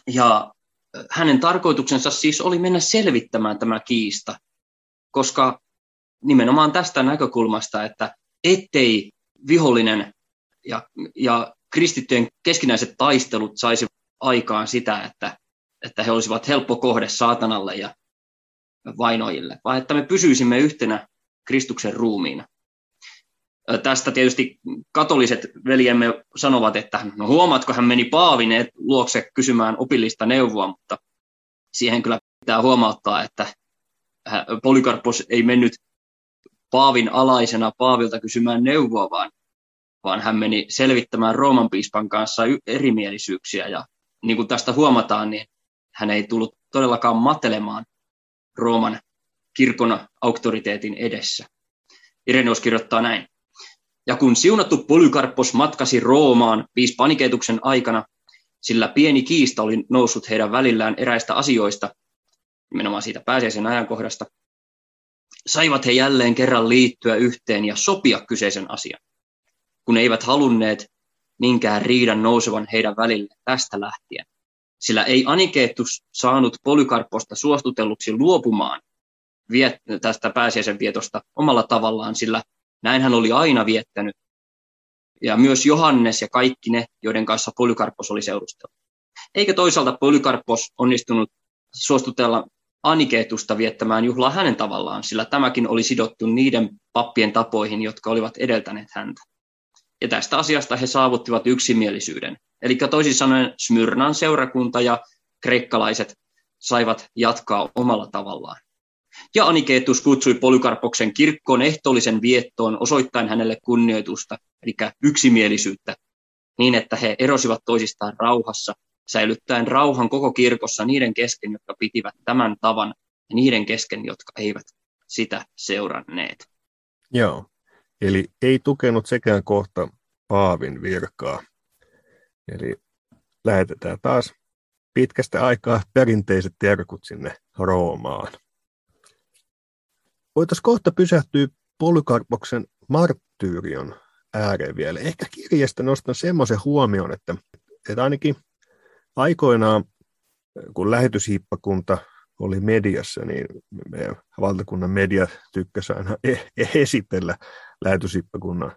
Ja hänen tarkoituksensa siis oli mennä selvittämään tämä kiista, koska nimenomaan tästä näkökulmasta, että ettei vihollinen ja, ja kristittyjen keskinäiset taistelut saisi aikaan sitä, että, että he olisivat helppo kohde saatanalle ja vainoille, vaan että me pysyisimme yhtenä Kristuksen ruumiina. Tästä tietysti katoliset veljemme sanovat, että no huomaatko, hän meni Paavin luokse kysymään opillista neuvoa, mutta siihen kyllä pitää huomauttaa, että Polykarpos ei mennyt Paavin alaisena Paavilta kysymään neuvoa, vaan, vaan hän meni selvittämään Rooman piispan kanssa erimielisyyksiä. Ja niin kuin tästä huomataan, niin hän ei tullut todellakaan matelemaan Rooman kirkon auktoriteetin edessä. Ireneus kirjoittaa näin. Ja kun siunattu Polykarppos matkasi Roomaan piispaniketuksen aikana, sillä pieni kiista oli noussut heidän välillään eräistä asioista, nimenomaan siitä pääsiäisen ajankohdasta, saivat he jälleen kerran liittyä yhteen ja sopia kyseisen asian, kun eivät halunneet minkään riidan nousevan heidän välille tästä lähtien. Sillä ei Anikeetus saanut Polykarposta suostutelluksi luopumaan viet, tästä pääsiäisen vietosta omalla tavallaan, sillä näin hän oli aina viettänyt. Ja myös Johannes ja kaikki ne, joiden kanssa Polykarpos oli seurustellut. Eikä toisaalta Polykarpos onnistunut suostutella Anikeetusta viettämään juhlaa hänen tavallaan, sillä tämäkin oli sidottu niiden pappien tapoihin, jotka olivat edeltäneet häntä. Ja tästä asiasta he saavuttivat yksimielisyyden. Eli toisin sanoen Smyrnan seurakunta ja kreikkalaiset saivat jatkaa omalla tavallaan. Ja Anikeetus kutsui Polykarpoksen kirkkoon ehtoollisen viettoon osoittain hänelle kunnioitusta, eli yksimielisyyttä, niin että he erosivat toisistaan rauhassa, säilyttäen rauhan koko kirkossa niiden kesken, jotka pitivät tämän tavan, ja niiden kesken, jotka eivät sitä seuranneet. Joo, eli ei tukenut sekään kohta Paavin virkaa. Eli lähetetään taas pitkästä aikaa perinteiset terkut sinne Roomaan. Voitaisiin kohta pysähtyä Polykarpoksen marttyyrion ääreen vielä. Ehkä kirjasta nostan semmoisen huomioon, että, että ainakin aikoinaan, kun lähetyshiippakunta oli mediassa, niin meidän valtakunnan media tykkäsi aina e- esitellä lähetyshiippakunnan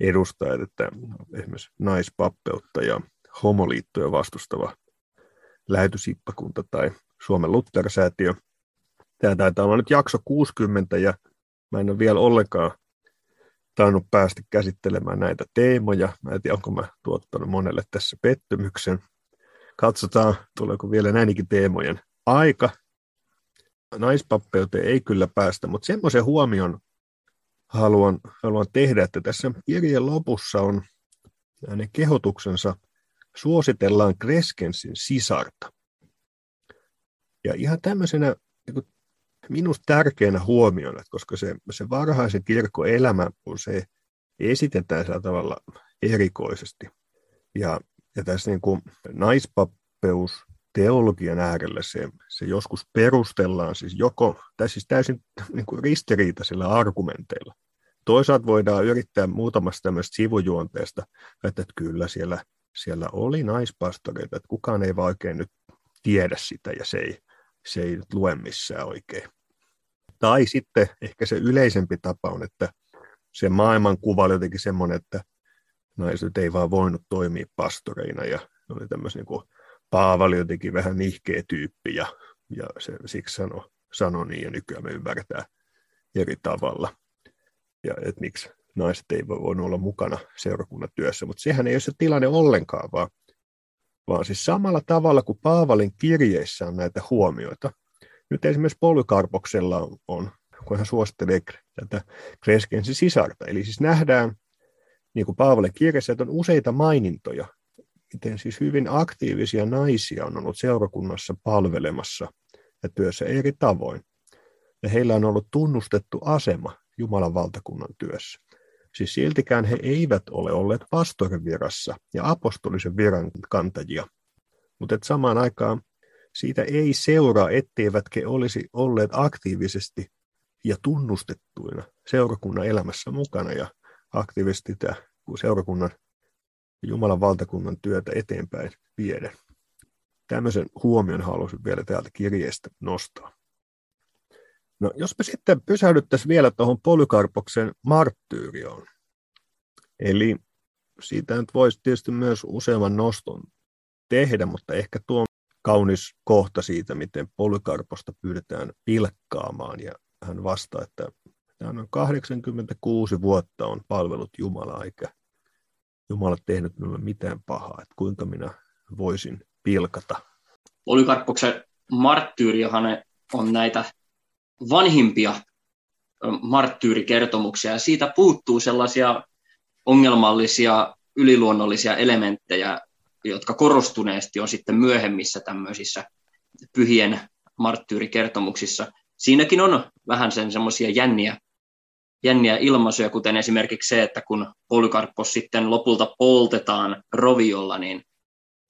edustajat, että esimerkiksi naispappeutta ja homoliittoja vastustava lähetyshiippakunta tai Suomen Luther-säätiö – Tämä taitaa olla nyt jakso 60 ja mä en ole vielä ollenkaan tainnut päästä käsittelemään näitä teemoja. Mä en tiedä, onko mä tuottanut monelle tässä pettymyksen. Katsotaan, tuleeko vielä näinkin teemojen aika. Naispappeuteen ei kyllä päästä, mutta semmoisen huomion haluan, haluan tehdä, että tässä kirjan lopussa on hänen kehotuksensa suositellaan Kreskensin sisarta. Ja ihan tämmöisenä niin minusta tärkeänä huomiona, koska se, se varhaisen kirkkoelämä, kun se esitetään sillä tavalla erikoisesti. Ja, ja tässä niin kuin naispappeus teologian äärellä se, se joskus perustellaan siis joko, tai siis täysin niin kuin ristiriitaisilla argumenteilla. Toisaalta voidaan yrittää muutamasta tämmöistä sivujuonteesta, että, kyllä siellä, siellä oli naispastoreita, että kukaan ei vaan oikein nyt tiedä sitä ja se ei, se ei nyt lue missään oikein. Tai sitten ehkä se yleisempi tapa on, että se maailmankuva oli jotenkin semmoinen, että naiset ei vaan voinut toimia pastoreina ja oli tämmöisen niin Paavali jotenkin vähän nihkeä tyyppi ja, ja se siksi sanoi sano niin ja nykyään me ymmärretään eri tavalla. Ja että miksi naiset ei voinut olla mukana seurakunnan työssä, mutta sehän ei ole se tilanne ollenkaan, vaan, vaan siis samalla tavalla kuin Paavalin kirjeissä on näitä huomioita, nyt esimerkiksi Polykarpoksella on, on kun hän suosittelee tätä Kreskensin sisarta. Eli siis nähdään, niin kuin Paavalle kirjassa, että on useita mainintoja, miten siis hyvin aktiivisia naisia on ollut seurakunnassa palvelemassa ja työssä eri tavoin. Ja heillä on ollut tunnustettu asema Jumalan valtakunnan työssä. Siis siltikään he eivät ole olleet pastorin virassa ja apostolisen viran kantajia. Mutta samaan aikaan siitä ei seuraa, etteivätkä olisi olleet aktiivisesti ja tunnustettuina seurakunnan elämässä mukana ja aktiivisesti tämä seurakunnan Jumalan valtakunnan työtä eteenpäin viedä. Tämmöisen huomion haluaisin vielä täältä kirjeestä nostaa. No, jos me sitten pysähdyttäisiin vielä tuohon Polykarpoksen marttyyrioon. Eli siitä nyt voisi tietysti myös useamman noston tehdä, mutta ehkä tuo kaunis kohta siitä, miten Polykarposta pyydetään pilkkaamaan. Ja hän vastaa, että hän on 86 vuotta on palvelut Jumalaa, eikä Jumala tehnyt minulle mitään pahaa, että kuinka minä voisin pilkata. Polykarppoksen marttyyrihan on näitä vanhimpia marttyyrikertomuksia, ja siitä puuttuu sellaisia ongelmallisia yliluonnollisia elementtejä, jotka korostuneesti on sitten myöhemmissä tämmöisissä pyhien marttyyrikertomuksissa. Siinäkin on vähän sen semmoisia jänniä jänniä ilmaisuja, kuten esimerkiksi se, että kun Polykarppos sitten lopulta poltetaan roviolla, niin,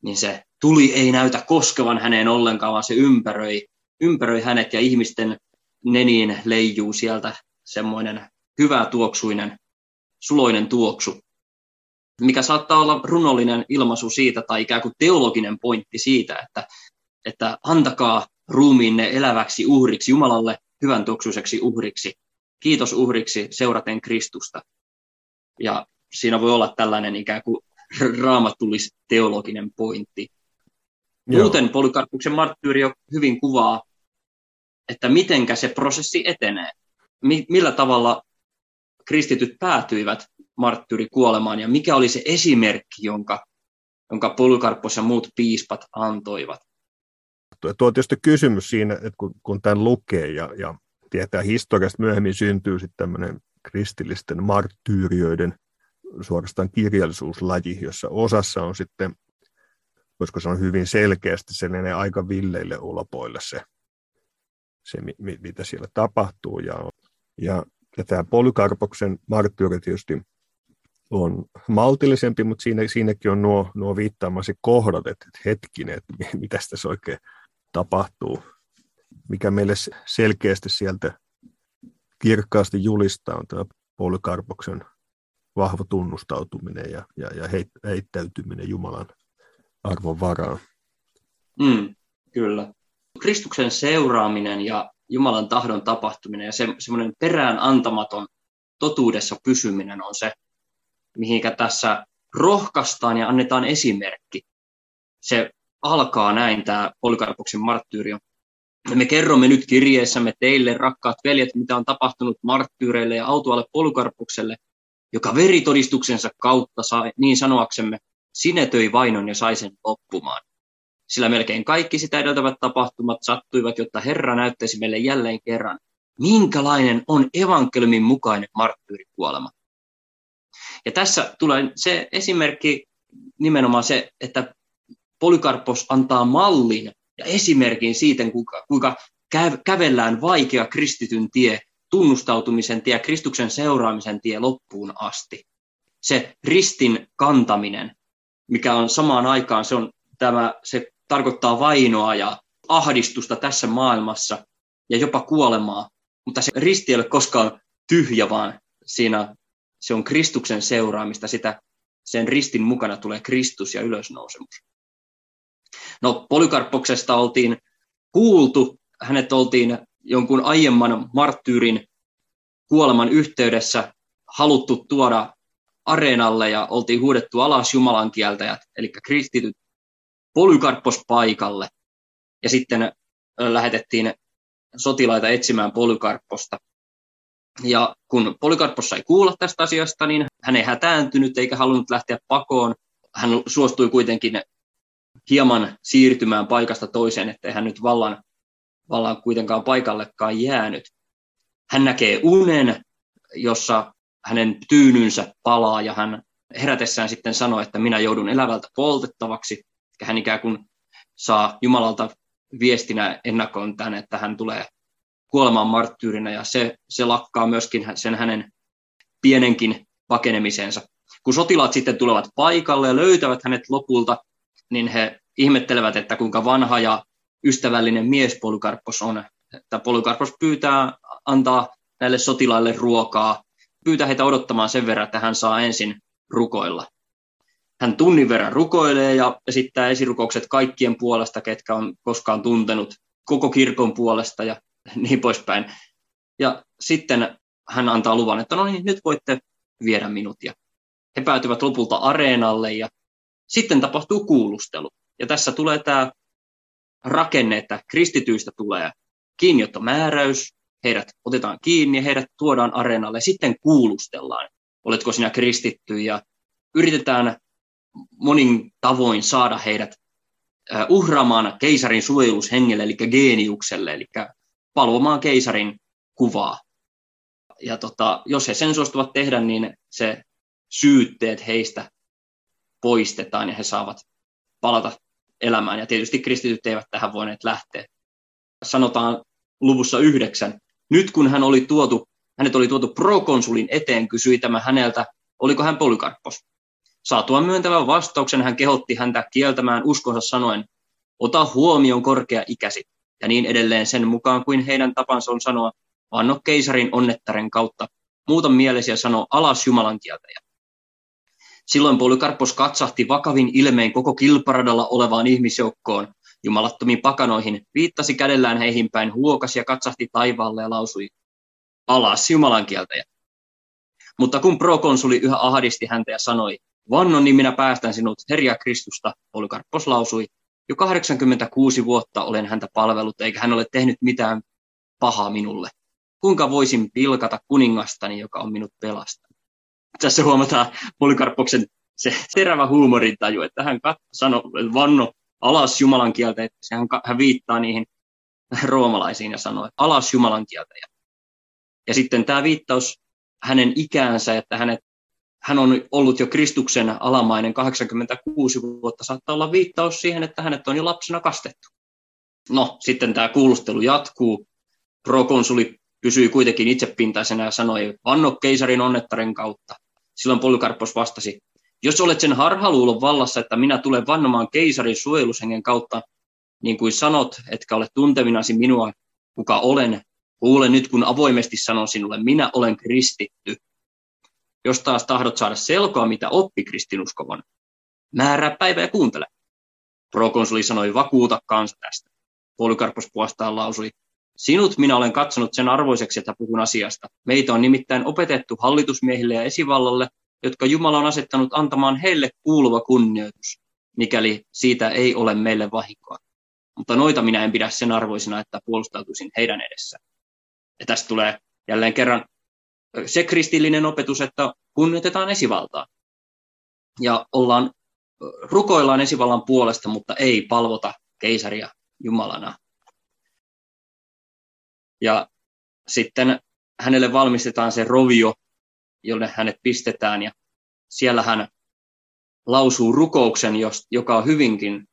niin se tuli ei näytä koskevan häneen ollenkaan, vaan se ympäröi, ympäröi hänet ja ihmisten neniin leijuu sieltä semmoinen hyvä tuoksuinen, suloinen tuoksu, mikä saattaa olla runollinen ilmaisu siitä tai ikään kuin teologinen pointti siitä, että, että antakaa ruumiinne eläväksi uhriksi Jumalalle hyvän tuoksuiseksi uhriksi. Kiitos uhriksi seuraten Kristusta. Ja siinä voi olla tällainen ikään kuin raamatullis teologinen pointti. Joo. Muuten Polykarppuksen marttyyri jo hyvin kuvaa, että mitenkä se prosessi etenee. millä tavalla kristityt päätyivät marttyyrikuolemaan ja mikä oli se esimerkki, jonka, jonka Polykarppos ja muut piispat antoivat. Tuo on tietysti kysymys siinä, että kun, kun tämän lukee ja, ja tietää historiasta myöhemmin syntyy sitten tämmöinen kristillisten marttyyriöiden suorastaan kirjallisuuslaji, jossa osassa on sitten, voisiko sanoa hyvin selkeästi sellainen aika villeille ulopoille se, se mitä siellä tapahtuu. Ja, ja, ja tämä Polykarpoksen marttyyri tietysti on maltillisempi, mutta siinä, siinäkin on nuo, nuo viittaamasi kohdat, että hetkinen, että mitä tässä oikein tapahtuu, mikä meille selkeästi sieltä kirkkaasti julistaa on tämä Polykarpoksen vahva tunnustautuminen ja, ja, ja heittäytyminen Jumalan arvon varaan. Mm, kyllä. Kristuksen seuraaminen ja Jumalan tahdon tapahtuminen ja se, semmoinen perään antamaton totuudessa pysyminen on se, mihinkä tässä rohkaistaan ja annetaan esimerkki. Se alkaa näin, tämä Polykarpoksen marttyyrio. Me kerromme nyt kirjeessämme teille, rakkaat veljet, mitä on tapahtunut marttyyreille ja autoalle Polykarpukselle, joka veritodistuksensa kautta sai, niin sanoaksemme, sinetöi vainon ja sai sen loppumaan. Sillä melkein kaikki sitä edeltävät tapahtumat sattuivat, jotta Herra näyttäisi meille jälleen kerran, minkälainen on evankeliumin mukainen marttyyrikuolema. Ja tässä tulee se esimerkki nimenomaan se, että Polykarpos antaa mallin ja esimerkin siitä, kuinka, kuinka kävellään vaikea kristityn tie, tunnustautumisen tie, Kristuksen seuraamisen tie loppuun asti. Se ristin kantaminen, mikä on samaan aikaan, se, on tämä, se tarkoittaa vainoa ja ahdistusta tässä maailmassa ja jopa kuolemaa, mutta se risti ei ole koskaan tyhjä, vaan siinä se on Kristuksen seuraamista, sitä sen ristin mukana tulee Kristus ja ylösnousemus. No, Polykarppoksesta oltiin kuultu, hänet oltiin jonkun aiemman marttyyrin kuoleman yhteydessä haluttu tuoda areenalle ja oltiin huudettu alas Jumalan kieltäjät, eli kristityt Polykarppos paikalle. Ja sitten lähetettiin sotilaita etsimään Polykarpposta. Ja kun Polykarppos sai kuulla tästä asiasta, niin hän ei hätääntynyt eikä halunnut lähteä pakoon. Hän suostui kuitenkin hieman siirtymään paikasta toiseen, ettei hän nyt vallan, vallan kuitenkaan paikallekaan jäänyt. Hän näkee unen, jossa hänen tyynynsä palaa ja hän herätessään sitten sanoo, että minä joudun elävältä poltettavaksi. Hän ikään kuin saa Jumalalta viestinä ennakkoon tämän, että hän tulee kuolemaan marttyyrinä ja se, se lakkaa myöskin sen hänen pienenkin pakenemisensa. Kun sotilaat sitten tulevat paikalle ja löytävät hänet lopulta, niin he ihmettelevät, että kuinka vanha ja ystävällinen mies Polykarppos on. Että Polykarppos pyytää antaa näille sotilaille ruokaa, pyytää heitä odottamaan sen verran, että hän saa ensin rukoilla. Hän tunnin verran rukoilee ja esittää esirukoukset kaikkien puolesta, ketkä on koskaan tuntenut, koko kirkon puolesta ja niin poispäin. Ja sitten hän antaa luvan, että no niin, nyt voitte viedä minut. Ja he päätyvät lopulta areenalle ja sitten tapahtuu kuulustelu. Ja tässä tulee tämä rakenne, että kristityistä tulee kiinniottomääräys, heidät otetaan kiinni ja heidät tuodaan areenalle sitten kuulustellaan, oletko sinä kristitty ja yritetään monin tavoin saada heidät uhraamaan keisarin suojelushengelle, eli geeniukselle, eli palvomaan keisarin kuvaa. Ja tota, jos he sen suostuvat tehdä, niin se syytteet heistä poistetaan ja he saavat palata elämään. Ja tietysti kristityt eivät tähän voineet lähteä. Sanotaan luvussa yhdeksän. Nyt kun hän oli tuotu Hänet oli tuotu prokonsulin eteen, kysyi tämä häneltä, oliko hän Polykarppos. Saatua myöntävän vastauksen hän kehotti häntä kieltämään uskonsa sanoen, ota huomioon korkea ikäsi, ja niin edelleen sen mukaan kuin heidän tapansa on sanoa, vanno keisarin onnettaren kautta, muuta mielesi ja sano alas Jumalan kieltäjä. Silloin Polykarppos katsahti vakavin ilmein koko kilparadalla olevaan ihmisjoukkoon, jumalattomiin pakanoihin, viittasi kädellään heihin päin, huokasi ja katsahti taivaalle ja lausui, alas Jumalan kieltäjä. Mutta kun prokonsuli yhä ahdisti häntä ja sanoi, vannon niin minä päästän sinut Herja Kristusta, Polykarppos lausui, jo 86 vuotta olen häntä palvellut, eikä hän ole tehnyt mitään pahaa minulle. Kuinka voisin pilkata kuningastani, joka on minut pelastanut? Tässä huomataan Polykarppoksen se terävä huumorintaju, että hän sanoi, vanno alas Jumalan kieltä, että hän, hän viittaa niihin roomalaisiin ja sanoo, että alas Jumalan kieltä. Ja sitten tämä viittaus hänen ikäänsä, että hänet, hän on ollut jo Kristuksen alamainen 86 vuotta, saattaa olla viittaus siihen, että hänet on jo lapsena kastettu. No, sitten tämä kuulustelu jatkuu. Prokonsuli pysyi kuitenkin itsepintaisena ja sanoi, vanno keisarin onnettaren kautta. Silloin Polykarpos vastasi, jos olet sen harhaluulon vallassa, että minä tulen vannomaan keisarin suojelushengen kautta, niin kuin sanot, etkä ole tuntevinasi minua, kuka olen, kuule nyt, kun avoimesti sanon sinulle, minä olen kristitty. Jos taas tahdot saada selkoa, mitä oppi kristinuskovan, määrää päivä ja kuuntele. Prokonsuli sanoi, vakuuta kansa tästä. Polykarpos puolestaan lausui, Sinut minä olen katsonut sen arvoiseksi, että puhun asiasta. Meitä on nimittäin opetettu hallitusmiehille ja esivallalle, jotka Jumala on asettanut antamaan heille kuuluva kunnioitus, mikäli siitä ei ole meille vahinkoa. Mutta noita minä en pidä sen arvoisena, että puolustautuisin heidän edessään. Ja tästä tulee jälleen kerran se kristillinen opetus, että kunnioitetaan esivaltaa. Ja ollaan, rukoillaan esivallan puolesta, mutta ei palvota keisaria Jumalana. Ja sitten hänelle valmistetaan se rovio, jolle hänet pistetään, ja siellä hän lausuu rukouksen, joka on hyvinkin,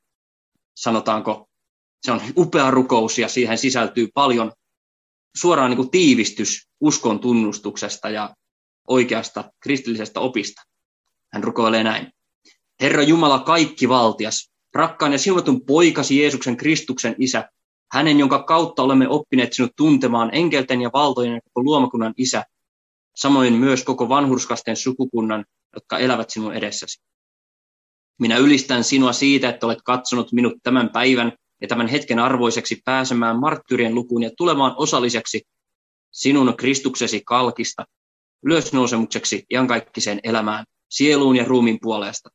sanotaanko, se on upea rukous, ja siihen sisältyy paljon suoraan niin kuin tiivistys uskon tunnustuksesta ja oikeasta kristillisestä opista. Hän rukoilee näin. Herra Jumala kaikki valtias, rakkaan ja silmatun poikasi Jeesuksen Kristuksen isä, hänen, jonka kautta olemme oppineet sinut tuntemaan enkelten ja valtojen ja koko luomakunnan isä, samoin myös koko vanhurskasten sukukunnan, jotka elävät sinun edessäsi. Minä ylistän sinua siitä, että olet katsonut minut tämän päivän ja tämän hetken arvoiseksi pääsemään marttyrien lukuun ja tulemaan osalliseksi sinun Kristuksesi kalkista, ylösnousemukseksi iankaikkiseen elämään, sieluun ja ruumin puolesta,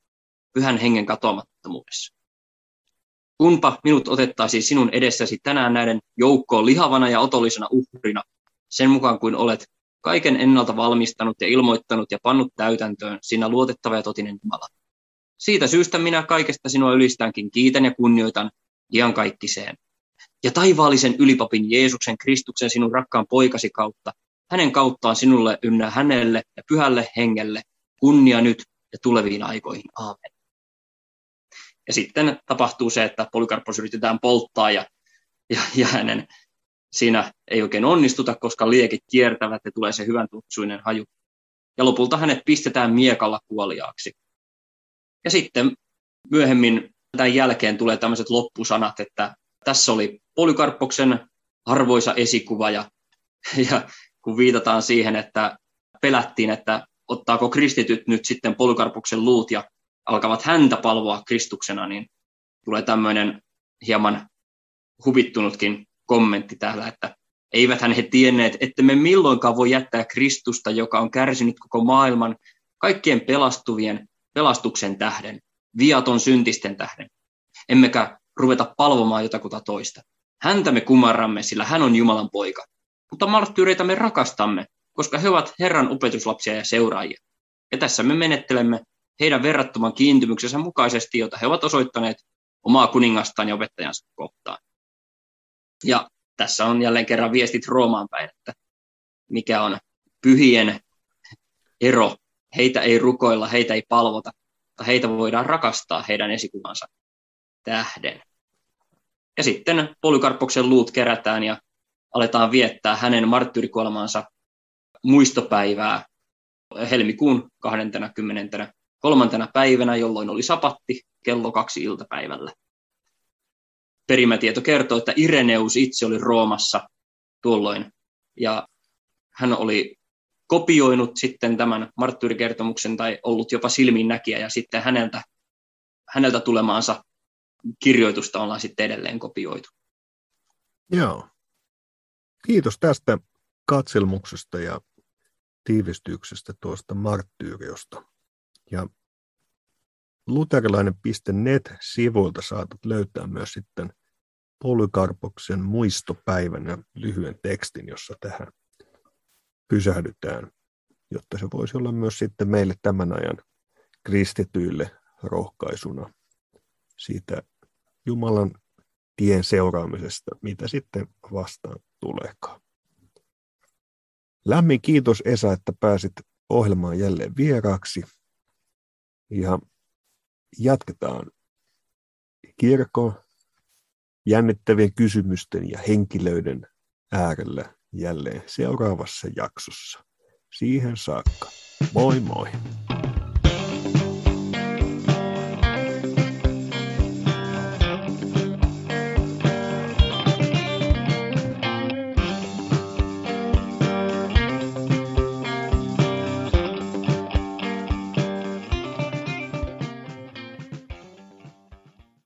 pyhän hengen katoamattomuudessa. Kunpa minut otettaisiin sinun edessäsi tänään näiden joukkoon lihavana ja otollisena uhrina, sen mukaan kuin olet kaiken ennalta valmistanut ja ilmoittanut ja pannut täytäntöön sinä luotettava ja totinen Jumala. Siitä syystä minä kaikesta sinua ylistäänkin kiitän ja kunnioitan iankaikkiseen. Ja taivaallisen ylipapin Jeesuksen Kristuksen sinun rakkaan poikasi kautta, hänen kauttaan sinulle ynnä hänelle ja pyhälle hengelle, kunnia nyt ja tuleviin aikoihin. Aamen. Ja sitten tapahtuu se, että Polykarppos yritetään polttaa ja, ja, ja hänen siinä ei oikein onnistuta, koska liekit kiertävät ja tulee se hyvän tutsuinen haju. Ja lopulta hänet pistetään miekalla kuoliaaksi. Ja sitten myöhemmin tämän jälkeen tulee tämmöiset loppusanat, että tässä oli Polykarppoksen arvoisa esikuva ja, ja kun viitataan siihen, että pelättiin, että ottaako kristityt nyt sitten Polykarppoksen luut ja alkavat häntä palvoa Kristuksena, niin tulee tämmöinen hieman huvittunutkin kommentti täällä, että eiväthän he tienneet, että me milloinkaan voi jättää Kristusta, joka on kärsinyt koko maailman kaikkien pelastuvien pelastuksen tähden, viaton syntisten tähden. Emmekä ruveta palvomaan jotakuta toista. Häntä me kumarramme, sillä hän on Jumalan poika. Mutta marttyyreitä me rakastamme, koska he ovat Herran opetuslapsia ja seuraajia. Ja tässä me menettelemme heidän verrattoman kiintymyksensä mukaisesti, jota he ovat osoittaneet omaa kuningastaan ja opettajansa kohtaan. Ja tässä on jälleen kerran viestit Roomaan päin, että mikä on pyhien ero. Heitä ei rukoilla, heitä ei palvota, mutta heitä voidaan rakastaa heidän esikuvansa tähden. Ja sitten Polykarppoksen luut kerätään ja aletaan viettää hänen marttyyrikuolemansa muistopäivää helmikuun 23. päivänä, jolloin oli sapatti kello kaksi iltapäivällä. Perimätieto kertoo, että Ireneus itse oli Roomassa tuolloin ja hän oli kopioinut sitten tämän marttyyrikertomuksen tai ollut jopa silminnäkijä ja sitten häneltä, häneltä tulemaansa kirjoitusta ollaan sitten edelleen kopioitu. Joo. Kiitos tästä katselmuksesta ja tiivistyksestä tuosta marttyyriosta. Ja luterilainen.net-sivuilta saatat löytää myös sitten Polykarpoksen muistopäivän ja lyhyen tekstin, jossa tähän pysähdytään, jotta se voisi olla myös sitten meille tämän ajan kristityille rohkaisuna siitä Jumalan tien seuraamisesta, mitä sitten vastaan tuleekaan. Lämmin kiitos Esa, että pääsit ohjelmaan jälleen vieraaksi. Ja jatketaan kirkon jännittävien kysymysten ja henkilöiden äärellä jälleen seuraavassa jaksossa. Siihen saakka. Moi moi!